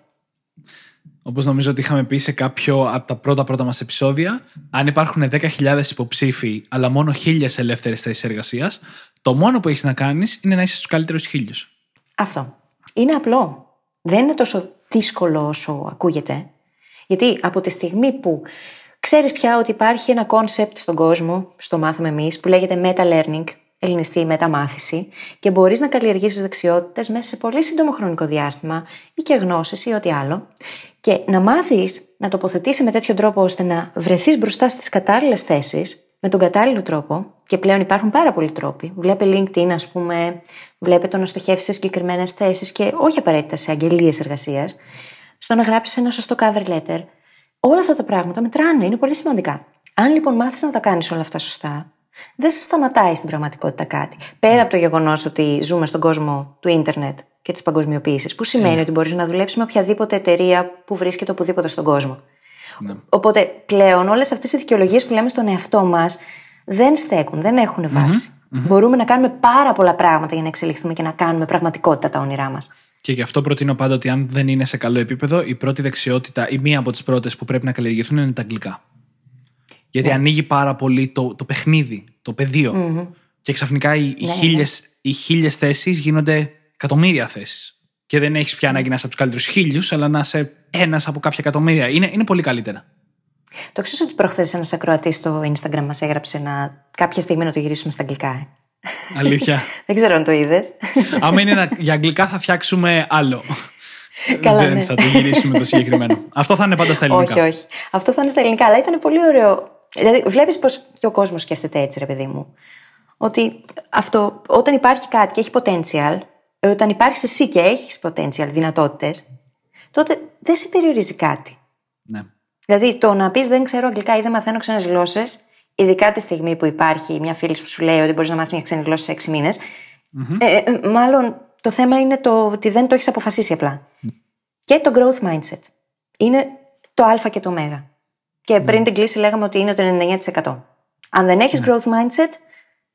Όπως νομίζω ότι είχαμε πει σε κάποιο από τα πρώτα πρώτα μας επεισόδια, αν υπάρχουν 10.000 υποψήφοι, αλλά μόνο 1.000 ελεύθερες θέσεις εργασίας, το μόνο που έχεις να κάνεις είναι να είσαι στους καλύτερους χίλιους. Αυτό. Είναι απλό. Δεν είναι τόσο δύσκολο όσο ακούγεται. Γιατί από τη στιγμή που ξέρεις πια ότι υπάρχει ένα κόνσεπτ στον κόσμο, στο μάθαμε εμείς, που λέγεται meta learning, ελληνιστί μεταμάθηση, και μπορείς να καλλιεργήσεις δεξιότητες μέσα σε πολύ σύντομο χρονικό διάστημα ή και γνώσεις ή ό,τι άλλο, και να μάθεις να τοποθετείσαι με τέτοιο τρόπο ώστε να βρεθείς μπροστά στις κατάλληλες θέσεις, με τον κατάλληλο τρόπο, και πλέον υπάρχουν πάρα πολλοί τρόποι. Βλέπε LinkedIn, ας πούμε, βλέπε το να στοχεύσεις σε συγκεκριμένες θέσεις και όχι απαραίτητα σε αγγελίες εργασίας, στο να γράψεις ένα σωστό cover letter. Όλα αυτά τα πράγματα μετράνε, είναι πολύ σημαντικά. Αν λοιπόν μάθεις να τα κάνεις όλα αυτά σωστά, δεν σε σταματάει στην πραγματικότητα κάτι. Πέρα από το γεγονός ότι ζούμε στον κόσμο του ίντερνετ και της παγκοσμιοποίησης, που σημαίνει Ναι. ότι μπορείς να δουλέψεις με οποιαδήποτε εταιρεία που βρίσκεται οπουδήποτε στον κόσμο. Ναι. Οπότε πλέον όλες αυτές οι δικαιολογίες που λέμε στον εαυτό μας δεν στέκουν, δεν έχουν βάση. Μπορούμε να κάνουμε πάρα πολλά πράγματα για να εξελιχθούμε και να κάνουμε πραγματικότητα τα όνειρά μας. Και γι' αυτό προτείνω πάντα ότι αν δεν είναι σε καλό επίπεδο, η πρώτη δεξιότητα ή μία από τις πρώτες που πρέπει να καλλιεργηθούν είναι τα αγγλικά. Γιατί ανοίγει πάρα πολύ το, το παιχνίδι, το πεδιο Και ξαφνικά οι, οι Ναι, ναι, χίλιες, οι χίλιες θέσεις γίνονται εκατομμύρια θέσεις. Και δεν έχεις πια ανάγκη να είσαι από τους καλύτερους χίλιους, αλλά να είσαι ένας από κάποια εκατομμύρια. Είναι, είναι πολύ καλύτερα. Το ξέρω ότι προχθές ένας ακροατής στο Instagram μας έγραψε να κάποια στιγμή να το γυρίσουμε στα αγγλικά. ε. Αλήθεια. δεν ξέρω αν το είδες. Άμα είναι να- για αγγλικά θα φτιάξουμε άλλο. Καλά, δεν ναι. θα το γυρίσουμε το συγκεκριμένο. Αυτό θα είναι πάντα στα ελληνικά. όχι, όχι. Αυτό θα είναι στα ελληνικά, αλλά ήταν πολύ ωραίο. Δηλαδή, βλέπεις πως και ο κόσμος σκέφτεται έτσι, ρε παιδί μου. Ότι αυτό, όταν υπάρχει κάτι και έχει potential, ε, όταν υπάρχει εσύ και έχεις potential, δυνατότητες, τότε δεν σε περιορίζει κάτι. Ναι. Δηλαδή, το να πεις δεν ξέρω αγγλικά ή δεν μαθαίνω ξένες γλώσσες, ειδικά τη στιγμή που υπάρχει μια φίλη που σου λέει ότι μπορείς να μάθεις μια ξένη γλώσσα σε έξι μήνες, ε, ε, μάλλον το θέμα είναι το ότι δεν το έχεις αποφασίσει απλά. Και το growth mindset. Είναι το Α και το Ω. Και πριν την κλίση λέγαμε ότι είναι το 99%. Αν δεν έχεις growth mindset,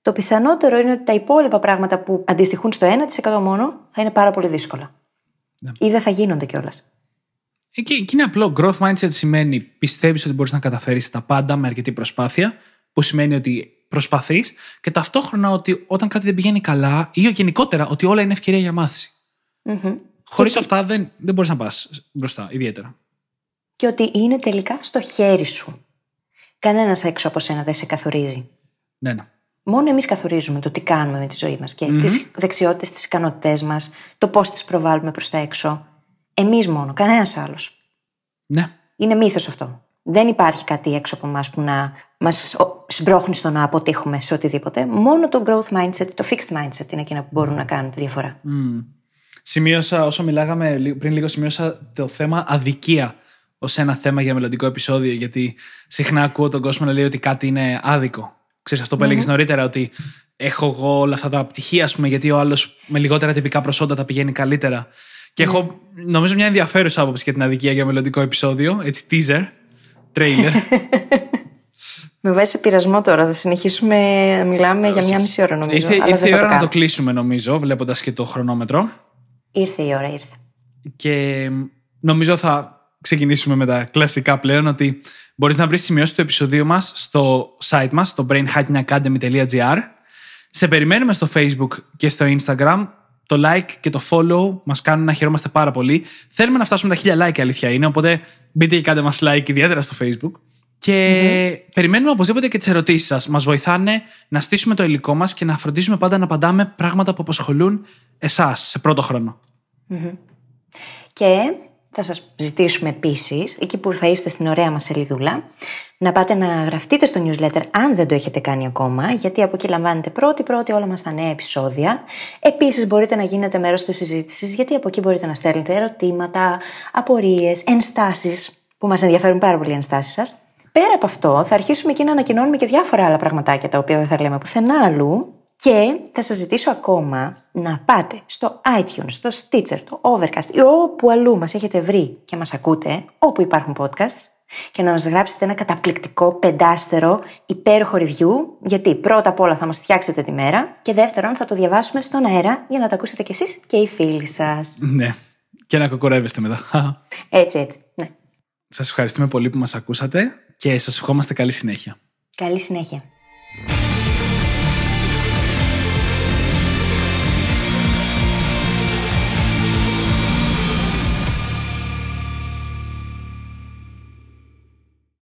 το πιθανότερο είναι ότι τα υπόλοιπα πράγματα που αντιστοιχούν στο 1% μόνο θα είναι πάρα πολύ δύσκολα. Ή δεν θα γίνονται κιόλας. Εκεί, εκεί είναι απλό. Growth mindset σημαίνει πιστεύεις ότι μπορείς να καταφέρεις τα πάντα με αρκετή προσπάθεια, που σημαίνει ότι προσπαθείς και ταυτόχρονα ότι όταν κάτι δεν πηγαίνει καλά ή γενικότερα ότι όλα είναι ευκαιρία για μάθηση. Χωρίς αυτά δεν, δεν μπορείς να πας μπροστά, ιδιαίτερα. Και ότι είναι τελικά στο χέρι σου. Κανένας έξω από σένα δεν σε καθορίζει. Ναι, ναι. Μόνο εμείς καθορίζουμε το τι κάνουμε με τη ζωή μας και τις δεξιότητες, τις ικανότητές μας, το πώς τις προβάλλουμε προς τα έξω. Εμείς μόνο, κανένας άλλος. ναι. Είναι μύθος αυτό. Δεν υπάρχει κάτι έξω από εμάς που να μας συμπρόχνει στο να αποτύχουμε σε οτιδήποτε. Μόνο το growth mindset, το fixed mindset είναι εκείνα που μπορούν να κάνουν τη διαφορά. Σημείωσα, όσο μιλάγαμε λι- πριν λίγο, σημείωσα το θέμα αδικία ως ένα θέμα για μελλοντικό επεισόδιο. Γιατί συχνά ακούω τον κόσμο να λέει ότι κάτι είναι άδικο. Ξέρεις αυτό που έλεγες νωρίτερα, ότι έχω εγώ όλα αυτά τα πτυχία, ας πούμε, γιατί ο άλλος με λιγότερα τυπικά προσόντα τα πηγαίνει καλύτερα. Και έχω, νομίζω, μια ενδιαφέρουσα άποψη για την αδικία για μελλοντικό επεισόδιο. Έτσι, teaser, trailer. Με βάζει σε πειρασμό τώρα. Θα συνεχίσουμε να μιλάμε για μια μισή ώρα νομίζω. ήρθε αλλά ήρθε δεν η θα ώρα το να κάνω. το κλείσουμε, νομίζω, βλέποντας και το χρονόμετρο. Ήρθε η ώρα, ήρθε. Και νομίζω θα ξεκινήσουμε με τα κλασικά πλέον ότι μπορείς να βρεις σημειώσεις του επεισοδίου μας στο site μας, στο brainhackingacademy.gr. Σε περιμένουμε στο facebook και στο instagram. Το like και το follow μας κάνουν να χαιρόμαστε πάρα πολύ. Θέλουμε να φτάσουμε τα χίλια like, η αλήθεια είναι, οπότε μπείτε και κάντε μας like ιδιαίτερα στο facebook. Και περιμένουμε οπωσδήποτε και τις ερωτήσεις σας. Μας βοηθάνε να στήσουμε το υλικό μας και να φροντίζουμε πάντα να απαντάμε πράγματα που απασχολούν εσάς σε πρώτο χρόνο. Και θα σας ζητήσουμε επίσης, εκεί που θα είστε στην ωραία μας σελίδουλα, να πάτε να γραφτείτε στο newsletter αν δεν το έχετε κάνει ακόμα, γιατί από εκεί λαμβάνετε πρώτη-πρώτη όλα μας τα νέα επεισόδια. Επίσης μπορείτε να γίνετε μέρος της συζήτησης, γιατί από εκεί μπορείτε να στέλνετε ερωτήματα, απορίες, ενστάσεις, που μας ενδιαφέρουν πάρα πολύ οι ενστάσεις σας. Πέρα από αυτό, θα αρχίσουμε εκεί να ανακοινώνουμε και διάφορα άλλα πραγματάκια τα οποία δεν θα λέμε πουθενά αλλού. Και θα σας ζητήσω ακόμα να πάτε στο iTunes, στο Stitcher, το Overcast ή όπου αλλού μας έχετε βρει και μας ακούτε, όπου υπάρχουν podcasts, και να μας γράψετε ένα καταπληκτικό, πεντάστερο, υπέροχο review, γιατί πρώτα απ' όλα θα μας φτιάξετε τη μέρα και δεύτερον θα το διαβάσουμε στον αέρα για να το ακούσετε κι εσείς και οι φίλοι σας. Ναι. Και να κοκορεύεστε μετά. Έτσι, έτσι. Ναι. Σας ευχαριστούμε πολύ που μας ακούσατε και σας ευχόμαστε καλή συνέχεια. Καλή συνέχεια.